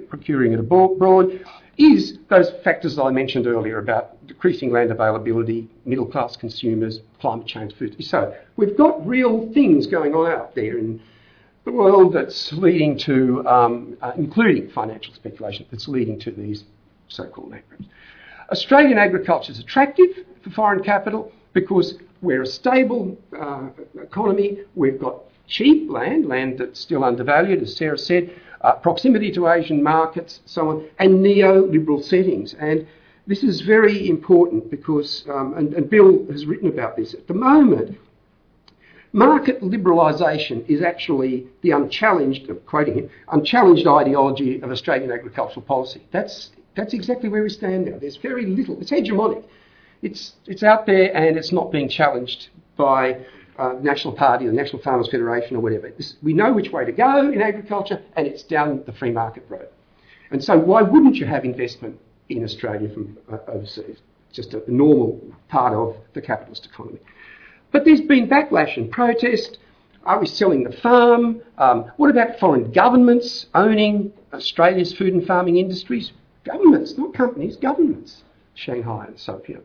procuring it abroad, is those factors that I mentioned earlier about decreasing land availability, middle class consumers, climate change, food. So we've got real things going on out there in the world that's leading to, um, uh, including financial speculation, that's leading to these so-called macros. Australian agriculture is attractive for foreign capital because we're a stable uh, economy. We've got cheap land, land that's still undervalued, as Sarah said uh, proximity to Asian markets, so on, and neoliberal settings. And this is very important because, um, and, and Bill has written about this, at the moment, market liberalisation is actually the unchallenged, quoting him, unchallenged ideology of Australian agricultural policy. That's, that's exactly where we stand now. There's very little, it's hegemonic. It's, it's out there and it's not being challenged by uh, National Party or National Farmers Federation or whatever. This, we know which way to go in agriculture, and it's down the free market road. And so, why wouldn't you have investment in Australia from uh, overseas? Just a normal part of the capitalist economy. But there's been backlash and protest. Are we selling the farm? Um, what about foreign governments owning Australia's food and farming industries? Governments, not companies, governments. Shanghai and so forth.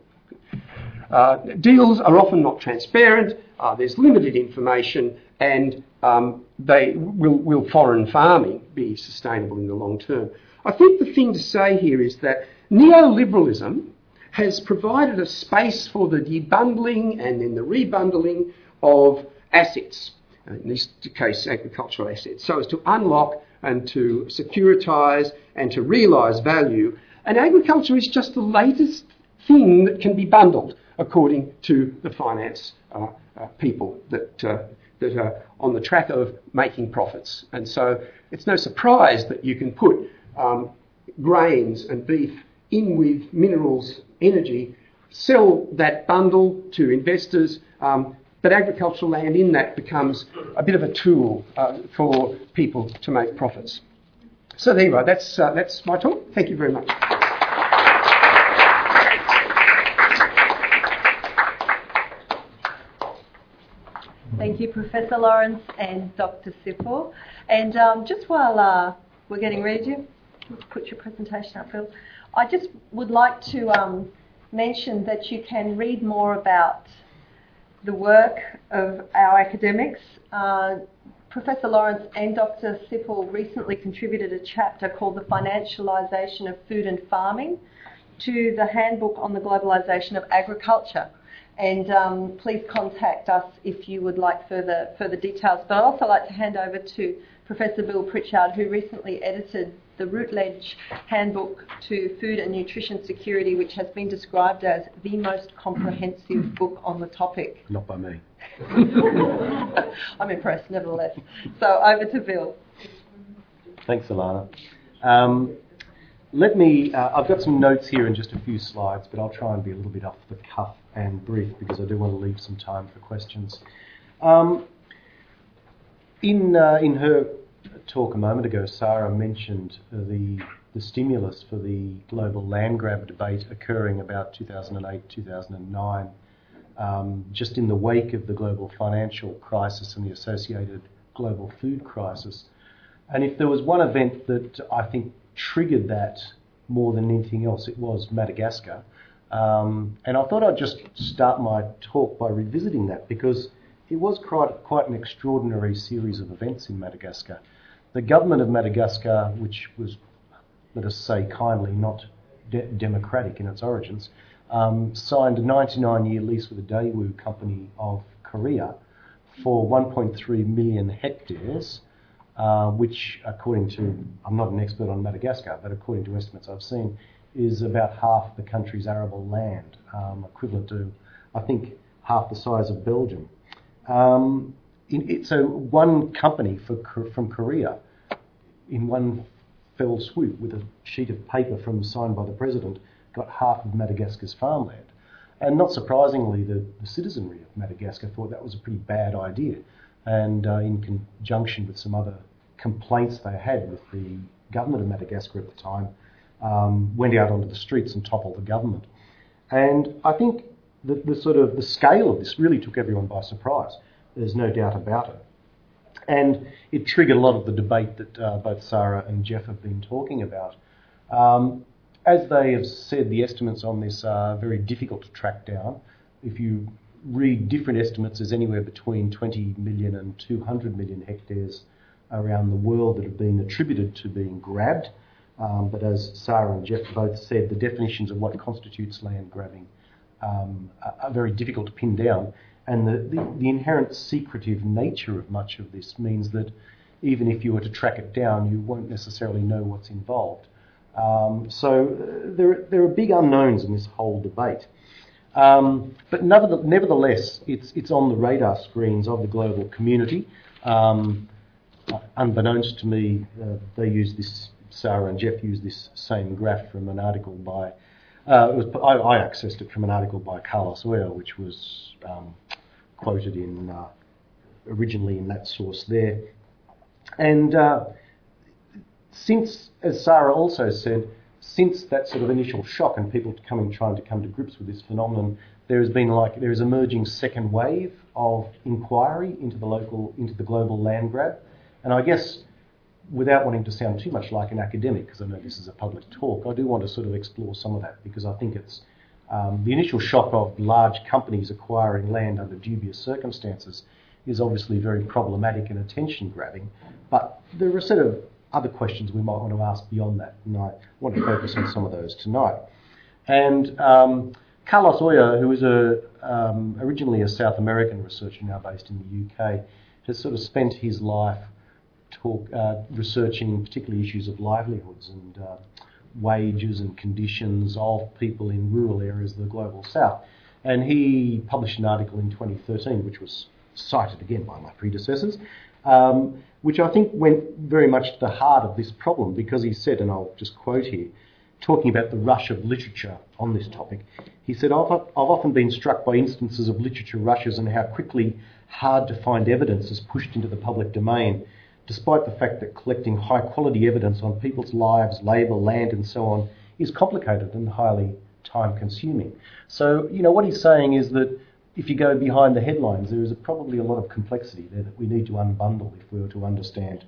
Uh, deals are often not transparent, uh, there's limited information, and um, they will, will foreign farming be sustainable in the long term? I think the thing to say here is that neoliberalism has provided a space for the debundling and then the rebundling of assets, uh, in this case agricultural assets, so as to unlock and to securitise and to realise value. And agriculture is just the latest thing that can be bundled according to the finance uh, uh, people that, uh, that are on the track of making profits. And so it's no surprise that you can put um, grains and beef in with minerals, energy, sell that bundle to investors, um, but agricultural land in that becomes a bit of a tool uh, for people to make profits. So there you go. That's, uh, that's my talk. Thank you very much. Thank you, Professor Lawrence and Dr. Sippel. And um, just while uh, we're getting ready to put your presentation up, Phil, I just would like to um, mention that you can read more about the work of our academics. Uh, Professor Lawrence and Dr. Sippel recently contributed a chapter called The Financialisation of Food and Farming to the Handbook on the Globalisation of Agriculture and um, please contact us if you would like further further details. But I'd also like to hand over to Professor Bill Pritchard, who recently edited the Routledge Handbook to Food and Nutrition Security, which has been described as the most comprehensive book on the topic. Not by me. I'm impressed, nevertheless. So over to Bill. Thanks, Alana. Um, let me, uh, I've got some notes here in just a few slides, but I'll try and be a little bit off the cuff and brief because I do want to leave some time for questions. Um, in, uh, in her talk a moment ago, Sarah mentioned the, the stimulus for the global land grab debate occurring about 2008 2009, um, just in the wake of the global financial crisis and the associated global food crisis. And if there was one event that I think triggered that more than anything else, it was Madagascar. Um, and I thought I'd just start my talk by revisiting that because it was quite, quite an extraordinary series of events in Madagascar. The government of Madagascar, which was, let us say kindly, not de- democratic in its origins, um, signed a 99 year lease with the Daewoo Company of Korea for 1.3 million hectares uh, which, according to, I'm not an expert on Madagascar, but according to estimates I've seen, is about half the country's arable land, um, equivalent to, I think, half the size of Belgium. Um, so one company for, from Korea, in one fell swoop with a sheet of paper from signed by the president, got half of Madagascar's farmland. And not surprisingly, the, the citizenry of Madagascar thought that was a pretty bad idea and uh, in conjunction with some other complaints they had with the government of Madagascar at the time, um, went out onto the streets and toppled the government. And I think that the sort of the scale of this really took everyone by surprise. There's no doubt about it. And it triggered a lot of the debate that uh, both Sarah and Jeff have been talking about. Um, as they have said, the estimates on this are very difficult to track down. If you read different estimates, there's anywhere between 20 million and 200 million hectares around the world that have been attributed to being grabbed. Um, but as Sarah and Jeff both said, the definitions of what constitutes land grabbing um, are, very difficult to pin down. And the, the, the, inherent secretive nature of much of this means that even if you were to track it down, you won't necessarily know what's involved. Um, so uh, there, there are big unknowns in this whole debate. Um, but nevertheless, it's, it's on the radar screens of the global community. Um, unbeknownst to me, uh, they use this, Sarah and Jeff used this same graph from an article by, uh, was, I, I, accessed it from an article by Carlos Oya, which was um, quoted in uh, originally in that source there. And uh, since, as Sarah also said, since that sort of initial shock and people coming trying to come to grips with this phenomenon, there has been like there is emerging second wave of inquiry into the local into the global land grab, and I guess without wanting to sound too much like an academic, because I know this is a public talk, I do want to sort of explore some of that because I think it's um, the initial shock of large companies acquiring land under dubious circumstances is obviously very problematic and attention grabbing, but there are a set of other questions we might want to ask beyond that, and I want to focus on some of those tonight. And um, Carlos Oya, who is a, um, originally a South American researcher now based in the UK, has sort of spent his life talk, uh, researching particularly issues of livelihoods and uh, wages and conditions of people in rural areas of the global south. And he published an article in 2013, which was cited again by my predecessors, um, which I think went very much to the heart of this problem because he said, and I'll just quote here, talking about the rush of literature on this topic, he said, I've, I've often been struck by instances of literature rushes and how quickly hard to find evidence is pushed into the public domain, despite the fact that collecting high quality evidence on people's lives, labour, land, and so on is complicated and highly time consuming. So, you know, what he's saying is that if you go behind the headlines, there is probably a lot of complexity there that we need to unbundle if we were to understand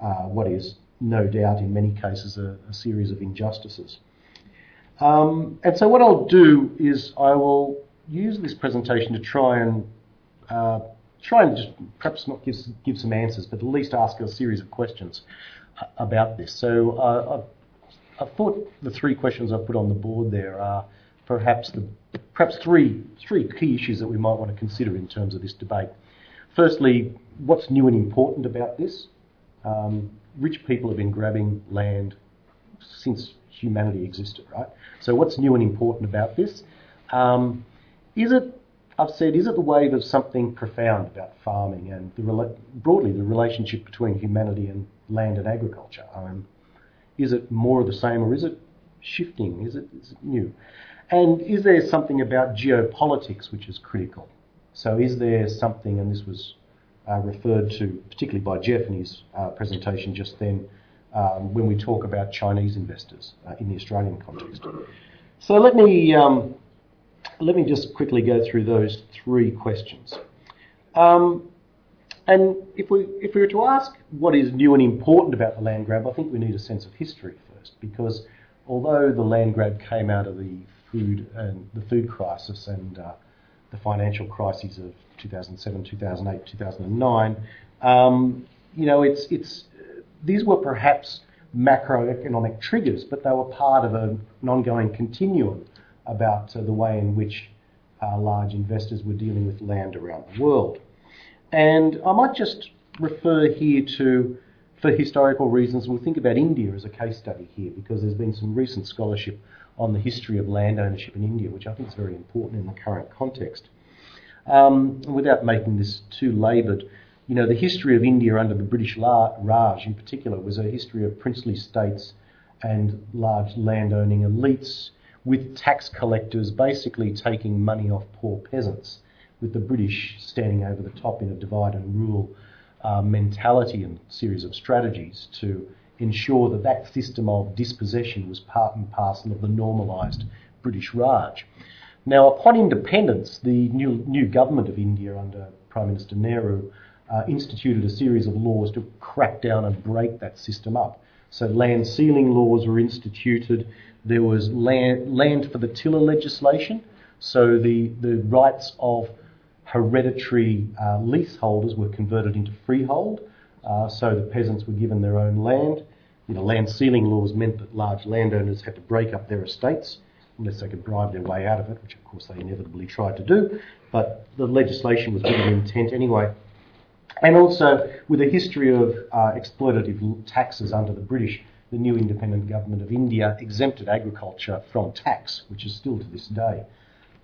uh, what is no doubt in many cases a, a series of injustices. Um, and so what I'll do is I will use this presentation to try and uh, try and just perhaps not give, give some answers, but at least ask a series of questions about this. So uh, I thought the three questions I've put on the board there are perhaps the perhaps three three key issues that we might want to consider in terms of this debate. Firstly, what's new and important about this? Um, rich people have been grabbing land since humanity existed, right? So what's new and important about this? Um, is it I've said, is it the wave of something profound about farming and the, broadly the relationship between humanity and land and agriculture? Um, is it more of the same or is it shifting? Is it, is it new? And is there something about geopolitics which is critical? So is there something, and this was uh, referred to particularly by Jeff in his uh, presentation just then, um, when we talk about Chinese investors uh, in the Australian context. So let me um, let me just quickly go through those three questions. Um, and if we, if we were to ask what is new and important about the land grab, I think we need a sense of history first, because although the land grab came out of the food and the food crisis and uh, the financial crises of 2007, 2008, 2009, um, you know, it's it's these were perhaps macroeconomic triggers, but they were part of an ongoing continuum about uh, the way in which uh, large investors were dealing with land around the world. And I might just refer here to, for historical reasons, we'll think about India as a case study here because there's been some recent scholarship on the history of land ownership in India, which I think is very important in the current context. Um, without making this too laboured, you know, the history of India under the British Raj in particular was a history of princely states and large landowning elites with tax collectors basically taking money off poor peasants with the British standing over the top in a divide and rule uh, mentality and series of strategies to ensure that that system of dispossession was part and parcel of the normalised British Raj. Now, upon independence, the new, new government of India under Prime Minister Nehru uh, instituted a series of laws to crack down and break that system up. So, land ceiling laws were instituted. There was land, land for the tiller legislation. So, the, the rights of hereditary uh, leaseholders were converted into freehold, uh, so the peasants were given their own land. You know, land ceiling laws meant that large landowners had to break up their estates unless they could bribe their way out of it, which of course they inevitably tried to do. But the legislation was an intent anyway. And also, with a history of uh, exploitative taxes under the British, the new independent government of India exempted agriculture from tax, which is still to this day.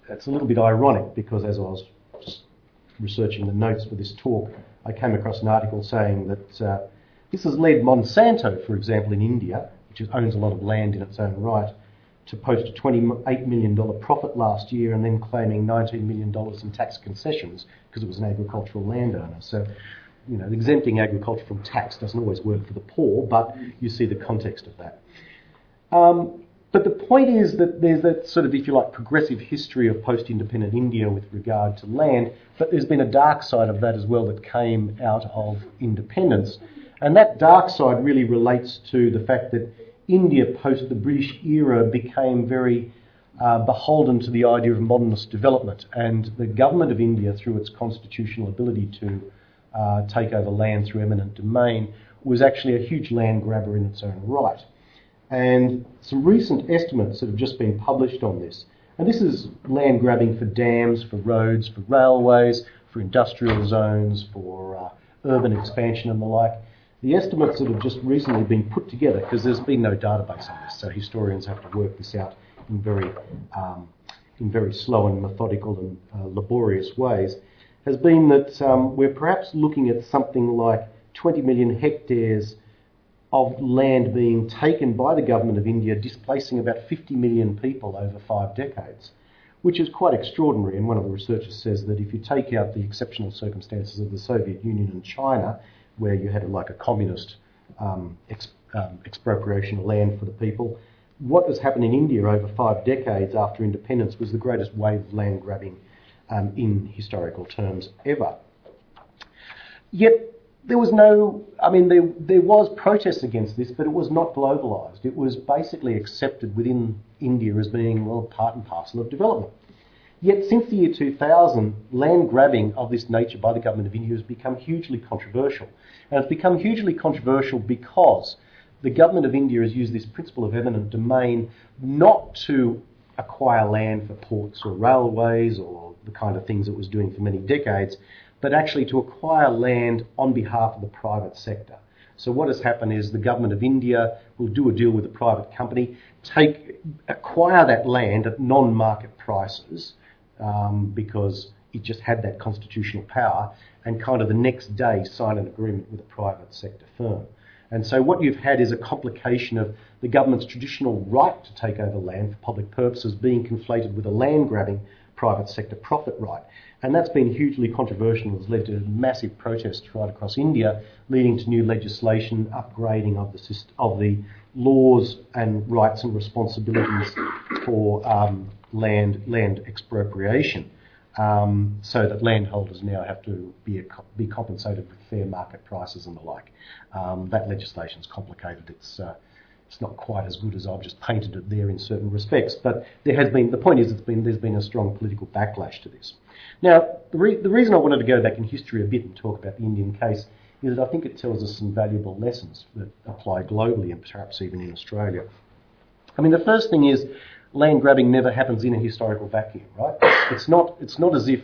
It's a little bit ironic because, as I was researching the notes for this talk, I came across an article saying that uh, this has led Monsanto, for example, in India, which owns a lot of land in its own right, to post a $28 million profit last year and then claiming $19 million in tax concessions because it was an agricultural landowner. So, you know, exempting agriculture from tax doesn't always work for the poor, but you see the context of that. Um, but the point is that there's that sort of, if you like, progressive history of post independent India with regard to land, but there's been a dark side of that as well that came out of independence. And that dark side really relates to the fact that India post the British era became very uh, beholden to the idea of modernist development. And the government of India, through its constitutional ability to uh, take over land through eminent domain, was actually a huge land grabber in its own right and some recent estimates that have just been published on this. And this is land grabbing for dams, for roads, for railways, for industrial zones, for uh, urban expansion and the like. The estimates that have just recently been put together, because there's been no database on this, so historians have to work this out in very, um, in very slow and methodical and uh, laborious ways. Has been that um, we're perhaps looking at something like 20 million hectares of land being taken by the government of India, displacing about 50 million people over five decades, which is quite extraordinary. And one of the researchers says that if you take out the exceptional circumstances of the Soviet Union and China, where you had like a communist um, um, expropriation of land for the people, what has happened in India over five decades after independence was the greatest wave of land grabbing um, in historical terms ever. Yet there was no, I mean, there, there was protest against this, but it was not globalised. It was basically accepted within India as being, well, part and parcel of development. Yet since the year 2000, land grabbing of this nature by the government of India has become hugely controversial. And it's become hugely controversial because the government of India has used this principle of eminent domain not to acquire land for ports or railways or the kind of things it was doing for many decades, but actually to acquire land on behalf of the private sector. So what has happened is the government of India will do a deal with a private company, take acquire that land at non-market prices um, because it just had that constitutional power, and kind of the next day sign an agreement with a private sector firm. And so what you've had is a complication of the government's traditional right to take over land for public purposes being conflated with a land grabbing private sector profit right. And that's been hugely controversial. It's led to massive protests right across India, leading to new legislation, upgrading of the, of the laws and rights and responsibilities for um, land, land expropriation. Um, so that landholders now have to be, be compensated with fair market prices and the like. Um, that legislation is complicated. It's uh, it's not quite as good as I've just painted it there in certain respects, but there has been the point is it's been there's been a strong political backlash to this. Now, the, re- the reason I wanted to go back in history a bit and talk about the Indian case is that I think it tells us some valuable lessons that apply globally and perhaps even in Australia. I mean, the first thing is land grabbing never happens in a historical vacuum, right? It's not it's not as if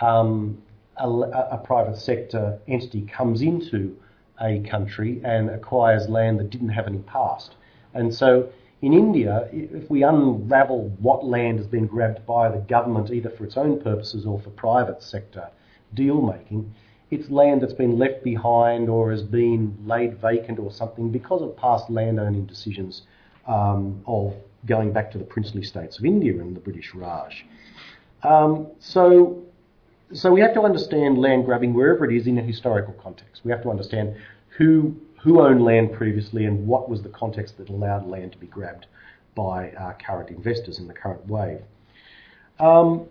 um, a, a private sector entity comes into a country and acquires land that didn't have any past. And so in India, if we unravel what land has been grabbed by the government, either for its own purposes or for private sector deal making, it's land that's been left behind or has been laid vacant or something because of past landowning decisions um, of going back to the princely states of India and the British Raj. Um, so, so we have to understand land grabbing wherever it is in a historical context. We have to understand who who owned land previously and what was the context that allowed land to be grabbed by uh, current investors in the current wave. Um,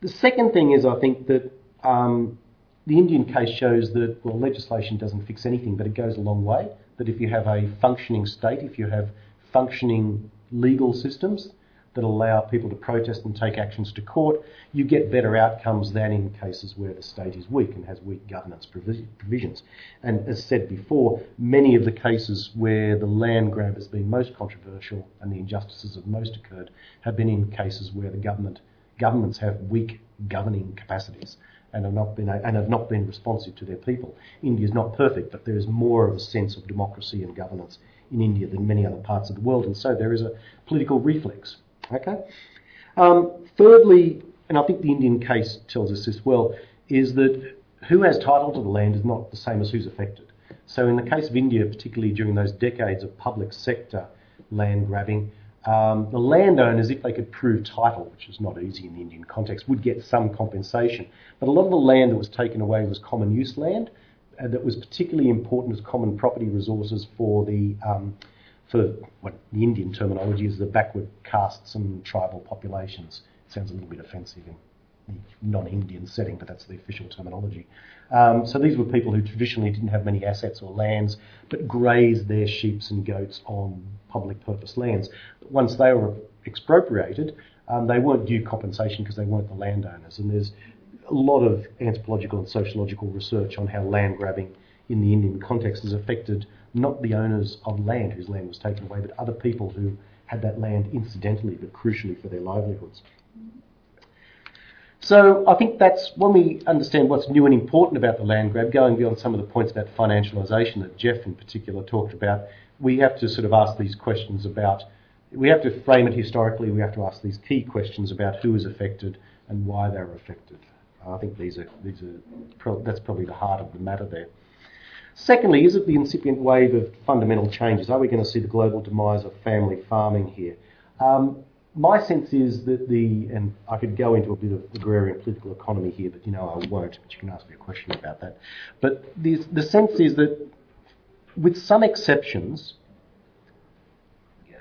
the second thing is, I think that um, the Indian case shows that well, legislation doesn't fix anything, but it goes a long way. That if you have a functioning state, if you have functioning legal systems, that allow people to protest and take actions to court, you get better outcomes than in cases where the state is weak and has weak governance provisions. And as said before, many of the cases where the land grab has been most controversial and the injustices have most occurred have been in cases where the government governments have weak governing capacities and have not been and have not been responsive to their people. India is not perfect, but there is more of a sense of democracy and governance in India than many other parts of the world, and so there is a political reflex Okay. Um, thirdly, and I think the Indian case tells us this well, is that who has title to the land is not the same as who's affected. So in the case of India, particularly during those decades of public sector land grabbing, um, the landowners, if they could prove title, which is not easy in the Indian context, would get some compensation. But a lot of the land that was taken away was common use land, and that was particularly important as common property resources for the um, for what the Indian terminology is the backward castes and tribal populations. It sounds a little bit offensive in the non-Indian setting, but that's the official terminology. Um, so these were people who traditionally didn't have many assets or lands, but grazed their sheep and goats on public purpose lands. But once they were expropriated, um, they weren't due compensation because they weren't the landowners. And there's a lot of anthropological and sociological research on how land grabbing in the Indian context has affected not the owners of land whose land was taken away, but other people who had that land incidentally but crucially for their livelihoods. So I think that's when we understand what's new and important about the land grab, going beyond some of the points about financialisation that Jeff in particular talked about, we have to sort of ask these questions about, we have to frame it historically, we have to ask these key questions about who is affected and why they're affected. I think these are, these are that's probably the heart of the matter there. Secondly, is it the incipient wave of fundamental changes? Are we going to see the global demise of family farming here? Um, my sense is that the, and I could go into a bit of agrarian political economy here, but you know I won't, but you can ask me a question about that. But the, the sense is that, with some exceptions,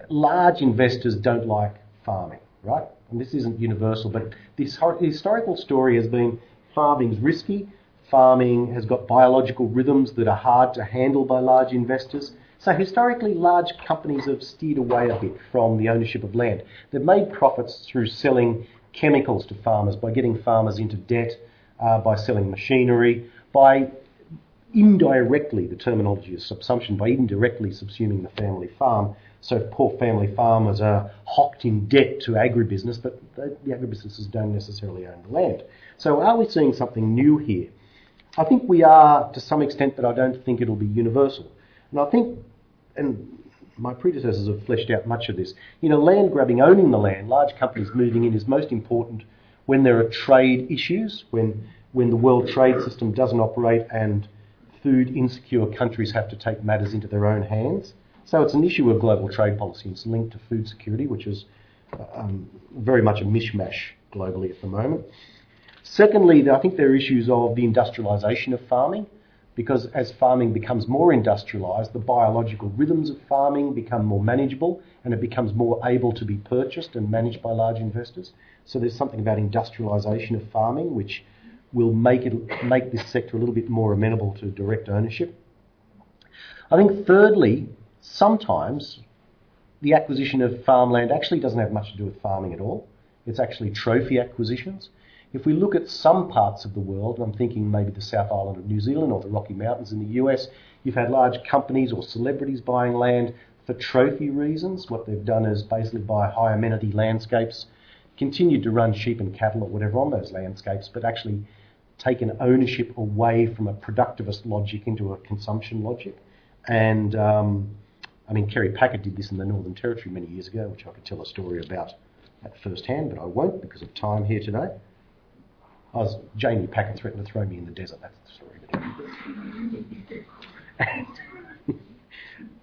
large investors don't like farming, right? And this isn't universal, but the historical story has been farming's risky, farming has got biological rhythms that are hard to handle by large investors. So historically, large companies have steered away a bit from the ownership of land. They've made profits through selling chemicals to farmers, by getting farmers into debt, uh, by selling machinery, by indirectly, the terminology is subsumption, by indirectly subsuming the family farm. So poor family farmers are hocked in debt to agribusiness, but the, the agribusinesses don't necessarily own the land. So are we seeing something new here? I think we are to some extent, but I don't think it'll be universal. And I think and my predecessors have fleshed out much of this. You know, land grabbing, owning the land, large companies moving in is most important when there are trade issues, when when the world trade system doesn't operate and food insecure countries have to take matters into their own hands. So it's an issue of global trade policy. It's linked to food security, which is um, very much a mishmash globally at the moment. Secondly, I think there are issues of the industrialisation of farming because as farming becomes more industrialised, the biological rhythms of farming become more manageable and it becomes more able to be purchased and managed by large investors. So there's something about industrialisation of farming which will make it make this sector a little bit more amenable to direct ownership. I think thirdly, sometimes the acquisition of farmland actually doesn't have much to do with farming at all. It's actually trophy acquisitions. If we look at some parts of the world, and I'm thinking maybe the South Island of New Zealand or the Rocky Mountains in the US, you've had large companies or celebrities buying land for trophy reasons. What they've done is basically buy high amenity landscapes, continued to run sheep and cattle or whatever on those landscapes, but actually taken ownership away from a productivist logic into a consumption logic. And um, I mean, Kerry Packer did this in the Northern Territory many years ago, which I could tell a story about at first hand, but I won't because of time here today. I was Jamie Packer threatened to throw me in the desert. That's the story.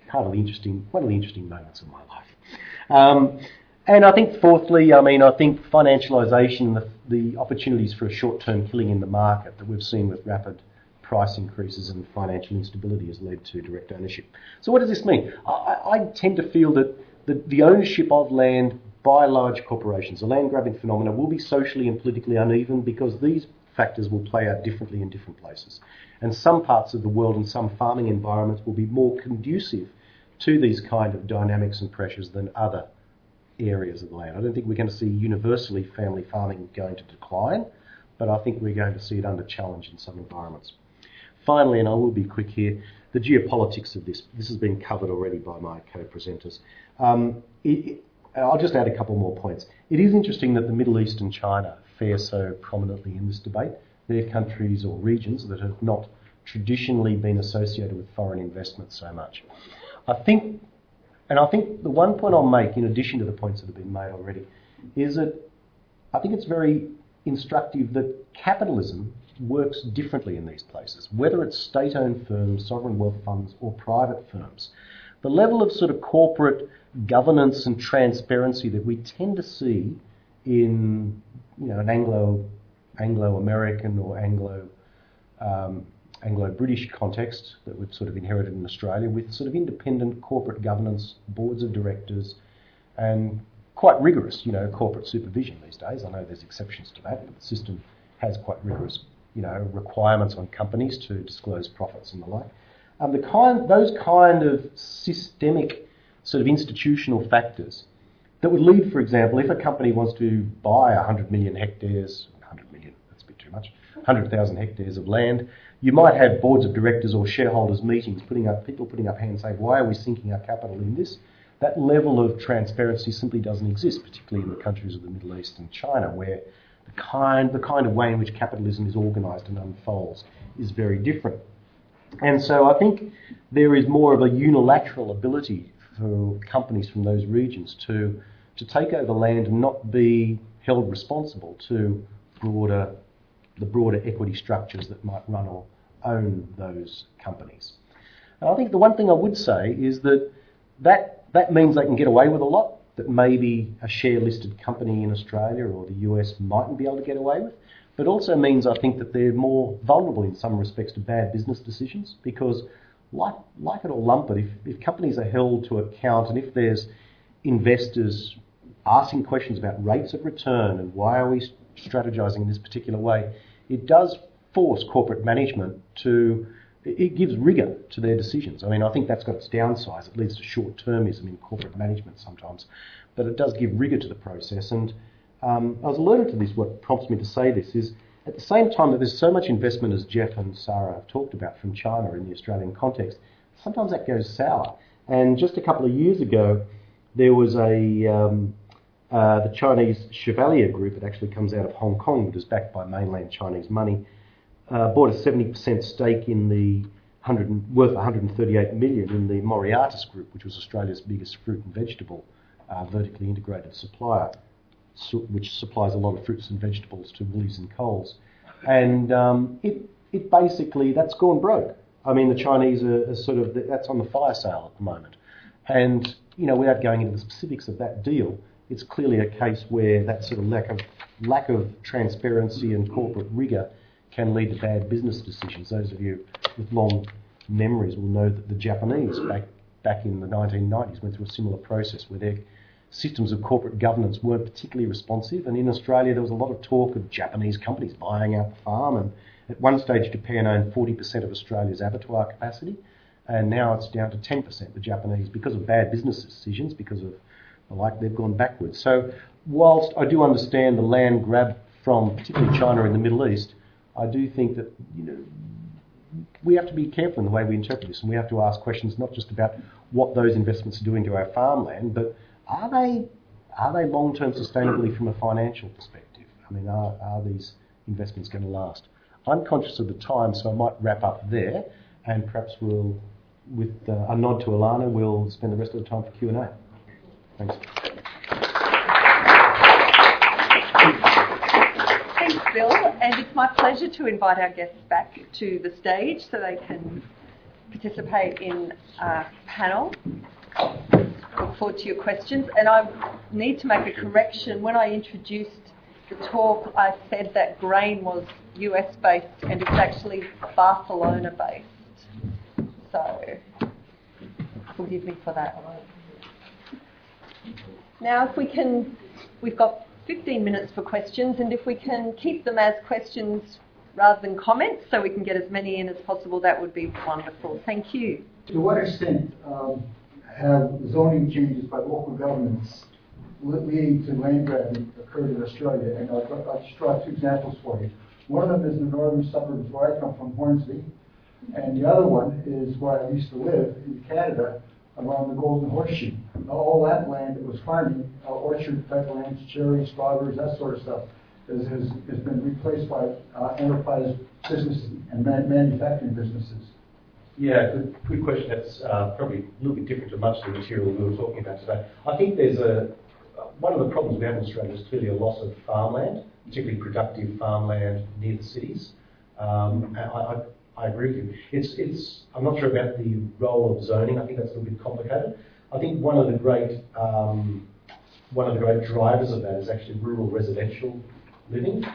part of the interesting, one of the interesting moments of my life. Um, and I think, fourthly, I mean, I think financialisation, the, the opportunities for a short-term killing in the market that we've seen with rapid price increases and financial instability has led to direct ownership. So, what does this mean? I, I tend to feel that the, the ownership of land by large corporations. The land grabbing phenomena will be socially and politically uneven because these factors will play out differently in different places. And some parts of the world and some farming environments will be more conducive to these kind of dynamics and pressures than other areas of the land. I don't think we're going to see universally family farming going to decline, but I think we're going to see it under challenge in some environments. Finally, and I will be quick here, the geopolitics of this. This has been covered already by my co-presenters. Um, it, I'll just add a couple more points. It is interesting that the Middle East and China fare so prominently in this debate. They're countries or regions that have not traditionally been associated with foreign investment so much. I think, and I think the one point I'll make, in addition to the points that have been made already, is that I think it's very instructive that capitalism works differently in these places, whether it's state owned firms, sovereign wealth funds, or private firms. The level of sort of corporate governance and transparency that we tend to see in you know, an Anglo Anglo American or Anglo um, Anglo British context that we've sort of inherited in Australia with sort of independent corporate governance, boards of directors, and quite rigorous, you know, corporate supervision these days. I know there's exceptions to that, but the system has quite rigorous, you know, requirements on companies to disclose profits and the like. Um, the kind, those kind of systemic sort of institutional factors that would lead, for example, if a company wants to buy 100 million hectares, 100 million, that's a bit too much, 100,000 hectares of land, you might have boards of directors or shareholders meetings putting up, people putting up hands saying, why are we sinking our capital in this? That level of transparency simply doesn't exist, particularly in the countries of the Middle East and China, where the kind, the kind of way in which capitalism is organised and unfolds is very different. And so I think there is more of a unilateral ability for companies from those regions to, to take over land and not be held responsible to broader the broader equity structures that might run or own those companies. And I think the one thing I would say is that that, that means they can get away with a lot that maybe a share listed company in Australia or the US mightn't be able to get away with. But also means I think that they're more vulnerable in some respects to bad business decisions because, like, like it or lump it, if, if companies are held to account and if there's investors asking questions about rates of return and why are we strategizing in this particular way, it does force corporate management to, it gives rigour to their decisions. I mean, I think that's got its downsides. It leads to short termism in corporate management sometimes, but it does give rigour to the process. And um, I was alerted to this. What prompts me to say this is at the same time that there's so much investment, as Jeff and Sarah have talked about, from China in the Australian context, sometimes that goes sour. And just a couple of years ago, there was a um, uh, the Chinese Chevalier Group, it actually comes out of Hong Kong, but is backed by mainland Chinese money, uh, bought a 70% stake in the 100, worth 138 million in the Moraitis Group, which was Australia's biggest fruit and vegetable uh, vertically integrated supplier, which supplies a lot of fruits and vegetables to Woolies and Coles. And um, it, it basically, that's gone broke. I mean, the Chinese are, are sort of, that's on the fire sale at the moment. And, you know, without going into the specifics of that deal, it's clearly a case where that sort of lack of lack of transparency and corporate rigour can lead to bad business decisions. Those of you with long memories will know that the Japanese back back in the 1990s went through a similar process where their systems of corporate governance weren't particularly responsive. And in Australia, there was a lot of talk of Japanese companies buying out the farm. And at one stage, Japan owned 40% of Australia's abattoir capacity, and now it's down to 10%. The Japanese, because of bad business decisions, because of the like they've gone backwards. So, whilst I do understand the land grab from particularly China in the Middle East, I do think that you know we have to be careful in the way we interpret this, and we have to ask questions not just about what those investments are doing to our farmland, but are they are they long term sustainably from a financial perspective? I mean, are, are these investments going to last? I'm conscious of the time, so I might wrap up there, and perhaps we'll, with uh, a nod to Alana, we'll spend the rest of the time for Q and A. Thanks. Thanks, Bill. And it's my pleasure to invite our guests back to the stage so they can participate in our panel. Look forward to your questions. And I need to make a correction. When I introduced the talk, I said that grain was US based and it's actually Barcelona based. So forgive me for that. Now, if we can, we've got 15 minutes for questions, and if we can keep them as questions rather than comments so we can get as many in as possible, that would be wonderful. Thank you. To what extent um, have zoning changes by local governments leading to land grabbing occurred in Australia? And I'll, I'll just draw two examples for you. One of them is in the northern suburbs where I come from, Hornsby, and the other one is where I used to live in Canada, around the Golden Horseshoe. All that land that was farming, uh, orchard type lands, cherries, strawberries, that sort of stuff, has, has, has been replaced by uh, enterprise businesses and man- manufacturing businesses. Yeah, good, good question. That's uh, probably a little bit different to much of the material we were talking about today. I think there's a one of the problems we have in Australia is clearly a loss of farmland, particularly productive farmland near the cities. Um, I, I, I agree with you. It's, it's, I'm not sure about the role of zoning. I think that's a little bit complicated. I think one of the great, um, one of the great drivers of that is actually rural residential living,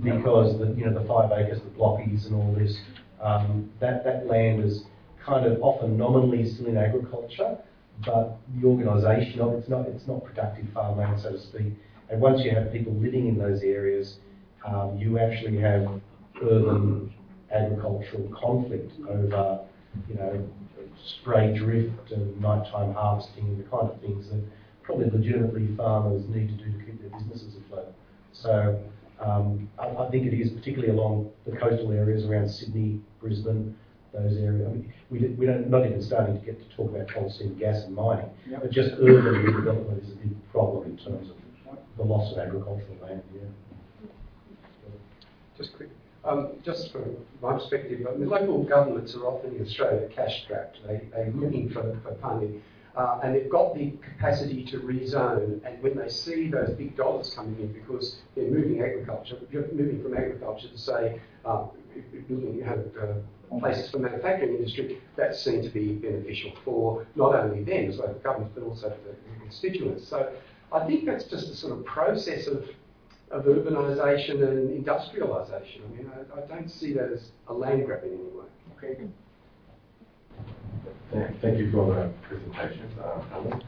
because the, you know, the five acres, the blockies and all this, um, that, that land is kind of often nominally still in agriculture, but the organisation of it's not, it's not productive farmland, so to speak. And once you have people living in those areas, um, you actually have urban agricultural conflict over, you know, spray drift and nighttime harvesting the kind of things that probably legitimately farmers need to do to keep their businesses afloat. So um, I, I, think it is particularly along the coastal areas around Sydney, Brisbane, those areas. I mean, we, we don't, not even starting to get to talk about coal seam gas and mining, yep. but just urban redevelopment is a big problem in terms of the loss of agricultural land. Yeah. Just quick. Um, just from my perspective, I mean, local governments are often in Australia cash strapped. They, they're looking for, for funding. uh, and they've got the capacity to rezone. And when they see those big dollars coming in, because they're moving agriculture, moving from agriculture to say uh, building you know, uh, places for manufacturing industry, that seen to be beneficial for not only them as local governments, but also for the constituents. So I think that's just a sort of process of of urbanisation and industrialisation. I mean, I, I, don't see that as a land grab in any way. Okay. Thank you for the presentation, uh, Alan.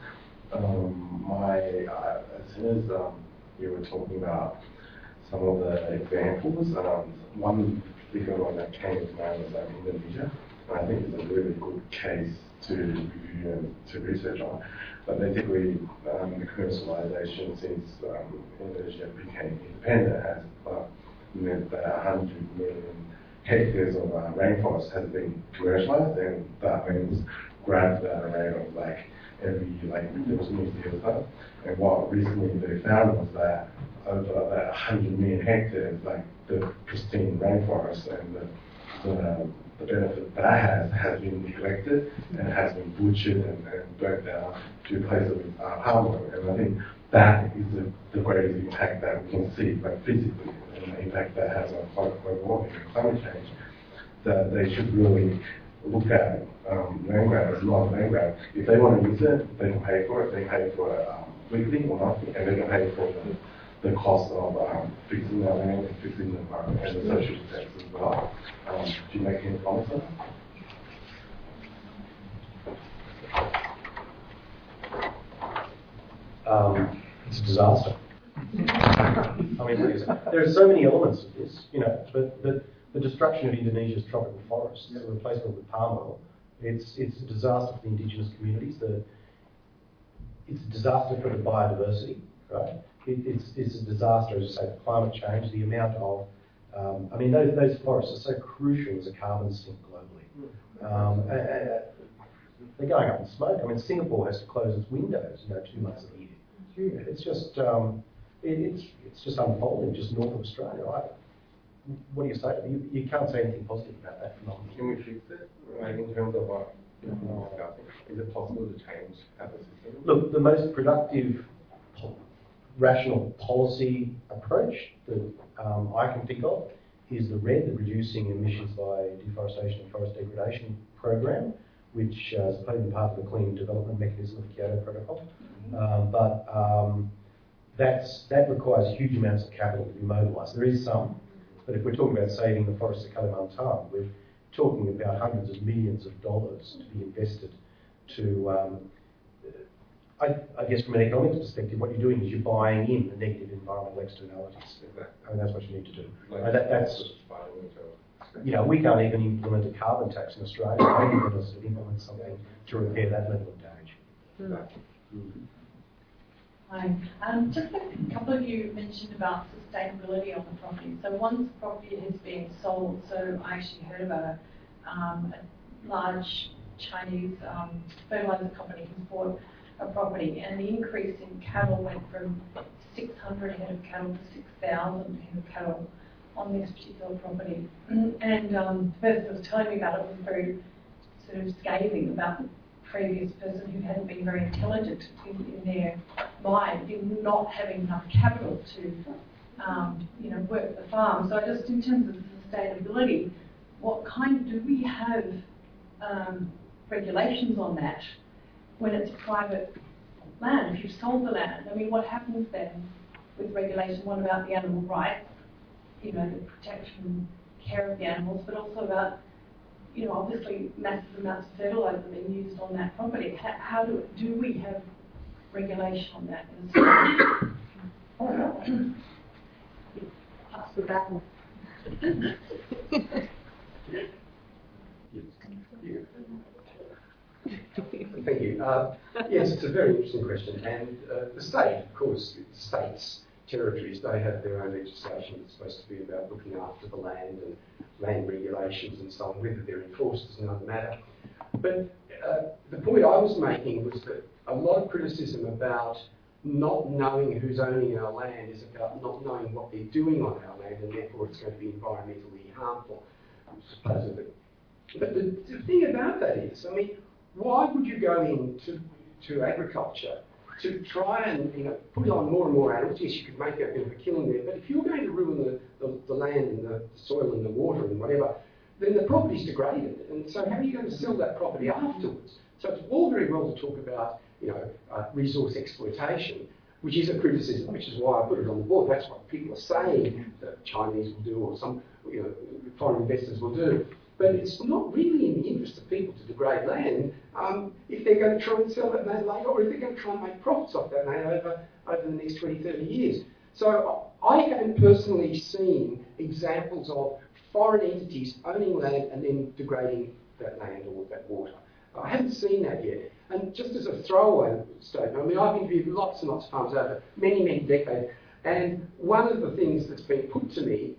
Um, my, uh, as soon as um, you were talking about some of the examples, um, one particular one that came to was like Indonesia. And I think it's a really good case to review and to research on. But basically, um, the commercialization since um, Indonesia became independent has uh, meant that 100 million hectares of uh, rainforest has been commercialized, and that means grabs that array of like every like there was New Zealand And what recently they found was that over that 100 million hectares, like the pristine rainforest and the, the the benefit that has has been neglected and has been butchered and, and burnt down to a place of uh, harm. And I think that is the, the greatest impact that we can see, like physically, and the impact that has on global warming and climate change. That they should really look at um, land grab as not land grab. If they want to use it, they can pay for it. They pay for it um, weekly or monthly, and they can pay for the the cost of um, fixing that land and fixing the environment and the social effects as well. Um, do you make any comments on that? Um, it's a disaster. I mean, there are so many elements of this, you know, but, but the destruction of Indonesia's tropical forests, the replacement with palm oil, it's, it's a disaster for the indigenous communities. The, it's a disaster for the biodiversity, right? it, it's, it's a disaster, as I say, for climate change. The amount of, um, I mean, those, those forests are so crucial as a carbon sink globally. Um, and, and they're going up in smoke. I mean, Singapore has to close its windows, you know, two months a year. It's just, um, it, it's, it's just unfolding just north of Australia. Right? What do you say? You, you can't say anything positive about that phenomenon. Can we fix it? Like in terms of what is it possible to change how the system? Look, the most productive rational policy approach that um, I can think of is the REDD, the Reducing Emissions by Deforestation and Forest Degradation Program, which uh, is part of the Clean Development Mechanism of the Kyoto Protocol. Um, but um, that's, that requires huge amounts of capital to be mobilised. There is some, but if we're talking about saving the forests of Kalimantan, we're talking about hundreds of millions of dollars to be invested to um, I, I, guess from an economics perspective, what you're doing is you're buying in the negative environmental externalities. I mean, that's what you need to do. Like that, that's, you know, we can't even implement a carbon tax in Australia. Maybe let us implement something to repair that level of damage. Hi. Um, just a couple of you mentioned about sustainability on the property. So once property has been sold, so I actually heard about a, um, a large Chinese um, fertilizer company who's bought a property, and the increase in cattle went from 600 head of cattle to 6,000 head of cattle on this particular property. And um, the person was telling me about it was very sort of scathing about previous person who hadn't been very intelligent in, in their mind in not having enough capital to, um, you know, work the farm. So just in terms of sustainability, what kind do we have um, regulations on that? when it's private land, if you've sold the land, I mean, what happens then with regulation? What about the animal rights? You know, the protection, care of the animals, but also about, you know, obviously massive amounts of fertilizer being used on that property. How, how do do we have regulation on that? Pass the battle. Thank you. Uh, yes, it's a very interesting question. And uh, the state, of course, states, territories, they have their own legislation that's supposed to be about looking after the land and land regulations and so on. Whether they're enforced is another matter. But uh, the point I was making was that a lot of criticism about not knowing who's owning our land is about not knowing what they're doing on our land, and therefore it's going to be environmentally harmful, supposedly. But the, the thing about that is, I mean, why would you go into to agriculture to try and you know put on more and more animals. Yes, you could make a bit of a killing there, but if you're going to ruin the, the, the land and the soil and the water and whatever, then the property's degraded. And so how are you going to sell that property afterwards? So it's all very well to talk about you know uh, resource exploitation, which is a criticism, which is why I put it on the board. That's what people are saying that Chinese will do or some you know, foreign investors will do. But it's not really in the interest of people to degrade land um, if they're going to try and sell that land later or if they're going to try and make profits off that land over, over the next 20, 30 years. So I haven't personally seen examples of foreign entities owning land and then degrading that land or that water. I haven't seen that yet. And just as a throwaway statement, I mean, I've interviewed lots and lots of farmers over many, many decades, and one of the things that's been put to me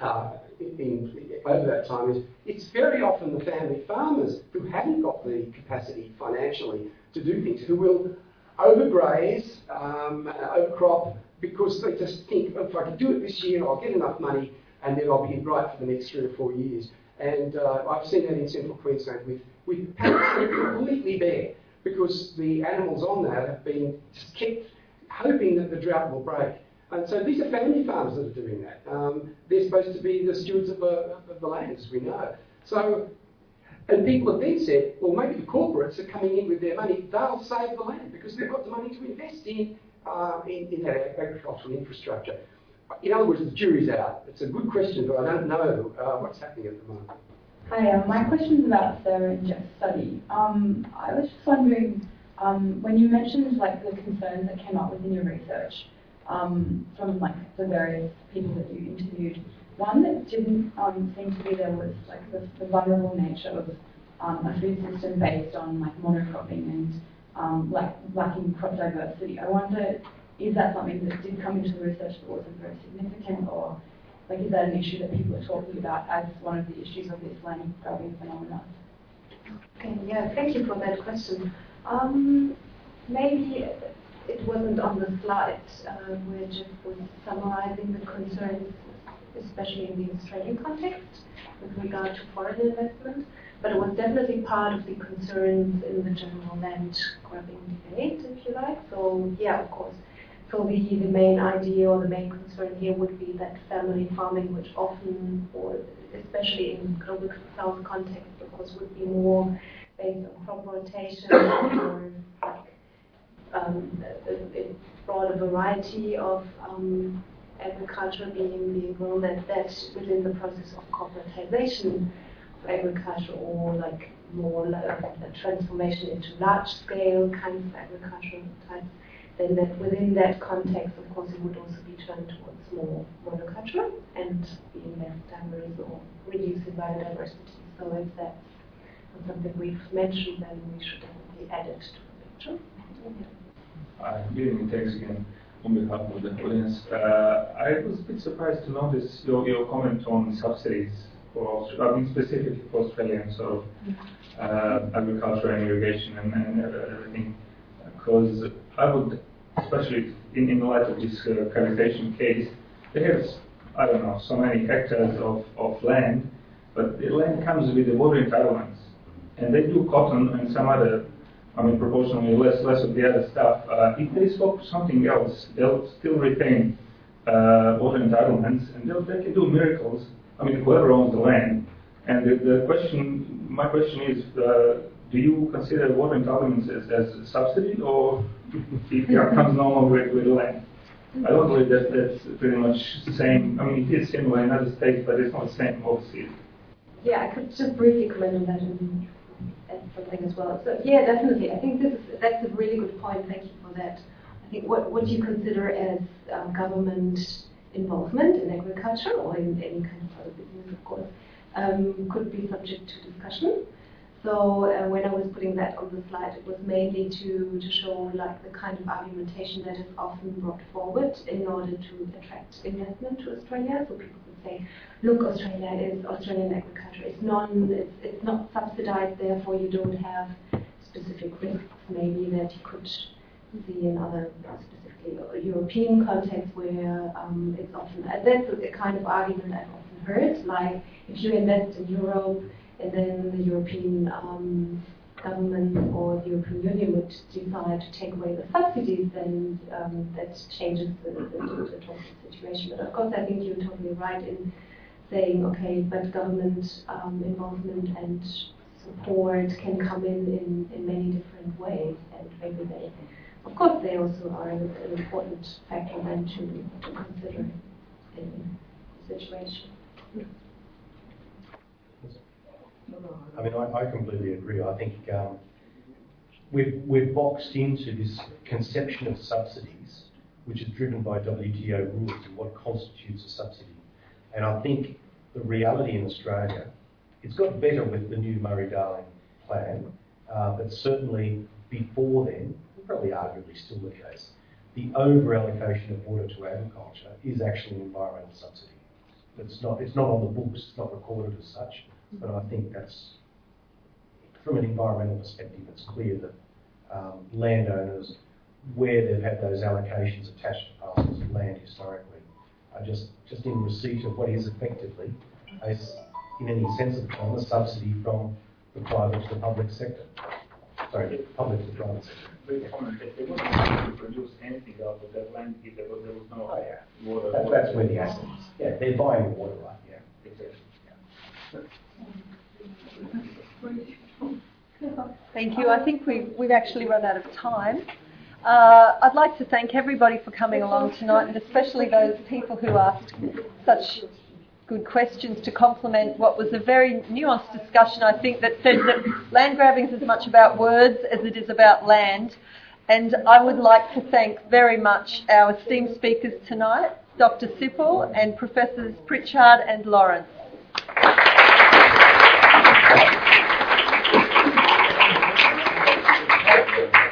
uh, in, over that time is it's very often the family farmers who haven't got the capacity financially to do things who will overgraze, um, overcrop because they just think oh, if I can do it this year, I'll get enough money and then I'll be right for the next three or four years. And uh, I've seen that in central Queensland with, with paddocks completely bare because the animals on that have been kept hoping that the drought will break. And so these are family farms that are doing that. Um, they're supposed to be the stewards of, uh, of the land, as we know. So, and people have then said, well, maybe the corporates are coming in with their money. They'll save the land because they've got the money to invest in, uh, in, in that agricultural infrastructure. In other words, the jury's out. It's a good question, but I don't know uh, what's happening at the moment. Hi, uh, my question is about Sarah and Jeff's study. Um, I was just wondering, um, when you mentioned like the concerns that came up within your research, um, from like the various people that you interviewed. One that didn't um, seem to be there was like the, the vulnerable nature of um, a food system based on like monocropping and um, like lacking crop diversity. I wonder, is that something that did come into the research but wasn't very significant, or like is that an issue that people are talking about as one of the issues of this land grabbing phenomenon? Okay, yeah, thank you for that question. Um, maybe it wasn't on the slide uh, where Jeff was summarizing the concerns, especially in the Australian context, with regard to foreign investment, but it was definitely part of the concerns in the general land grabbing debate, if you like. So, yeah, of course. So the, the main idea or the main concern here would be that family farming, which often, or especially in global south context, of course, would be more based on crop rotation or like um, it brought a variety of um, agriculture being, being grown that, that within the process of corporatization of agriculture or like more like transformation into large scale kinds of agricultural types, then that within that context, of course, it would also be turned towards more monoculture and being less diverse or reducing biodiversity. So if that's something we've mentioned, then we should definitely add it to the picture. Yeah. Evening, thanks again on behalf of the audience. Uh, I was a bit surprised to notice your, your comment on subsidies for, I mean specifically for Australian sort of uh, agriculture and irrigation and, and everything, because I would, especially in, in light of this uh, Cubbie Station case, they have, I don't know, so many hectares of, of land, but the land comes with the water entitlements, and they do cotton and some other I mean, proportionally less less of the other stuff. Uh, if they swap something else, they'll still retain uh, water entitlements, and they'll, they can do miracles. I mean, whoever owns the land. And the, the question, my question is, uh, do you consider water entitlements as, as a subsidy, or it comes normal with, with the land? I don't believe that that's pretty much the same. I mean, it is similar in other states, but it's not the same, obviously. Yeah, I could just briefly comment on that something as well. So yeah, definitely. I think this is, that's a really good point. Thank you for that. I think what, what you consider as um, government involvement in agriculture or in any kind of other business, of course, um, could be subject to discussion. So uh, when I was putting that on the slide, it was mainly to, to show like the kind of argumentation that is often brought forward in order to attract investment to Australia. So people would say, look, Australia is Australian agriculture. It's non, it's, it's not subsidized, therefore you don't have specific risks maybe that you could see in other specifically European contexts where um, it's often that's a kind of argument I've often heard. Like if you invest in Europe and then the European um, government or the European Union would decide to take away the subsidies, then um, that changes the, the, the, total situation. But of course, I think you're totally right in saying, okay, but government um, involvement and support can come in, in in many different ways, and maybe they, of course, they also are an, an important factor then to, to consider in the situation. I mean, I, I completely agree. I think um, we've, we've boxed into this conception of subsidies, which is driven by WTO rules and what constitutes a subsidy. And I think the reality in Australia, it's got better with the new Murray-Darling plan, uh, but certainly before then, probably arguably still the case, the over-allocation of water to agriculture is actually an environmental subsidy. It's not, it's not on the books, it's not recorded as such, but I think that's, from an environmental perspective, it's clear that um, landowners, where they've had those allocations attached to parcels of land historically, are just, just in receipt of what is effectively, a, in any sense of the term, a subsidy from the private to the public sector. Sorry, the public to the private sector. They weren't able to produce anything out of that land if there was, there was no Oh, yeah. water. That, that's where the asset is. Yeah, they're buying the water right, yeah. Exactly. Thank you. I think we've, we've actually run out of time. Uh, I'd like to thank everybody for coming along tonight, and especially those people who asked such good questions to complement what was a very nuanced discussion, I think, that said that land grabbing is as much about words as it is about land. And I would like to thank very much our esteemed speakers tonight, Dr. Sippel and Professors Pritchard and Lawrence. Thank you.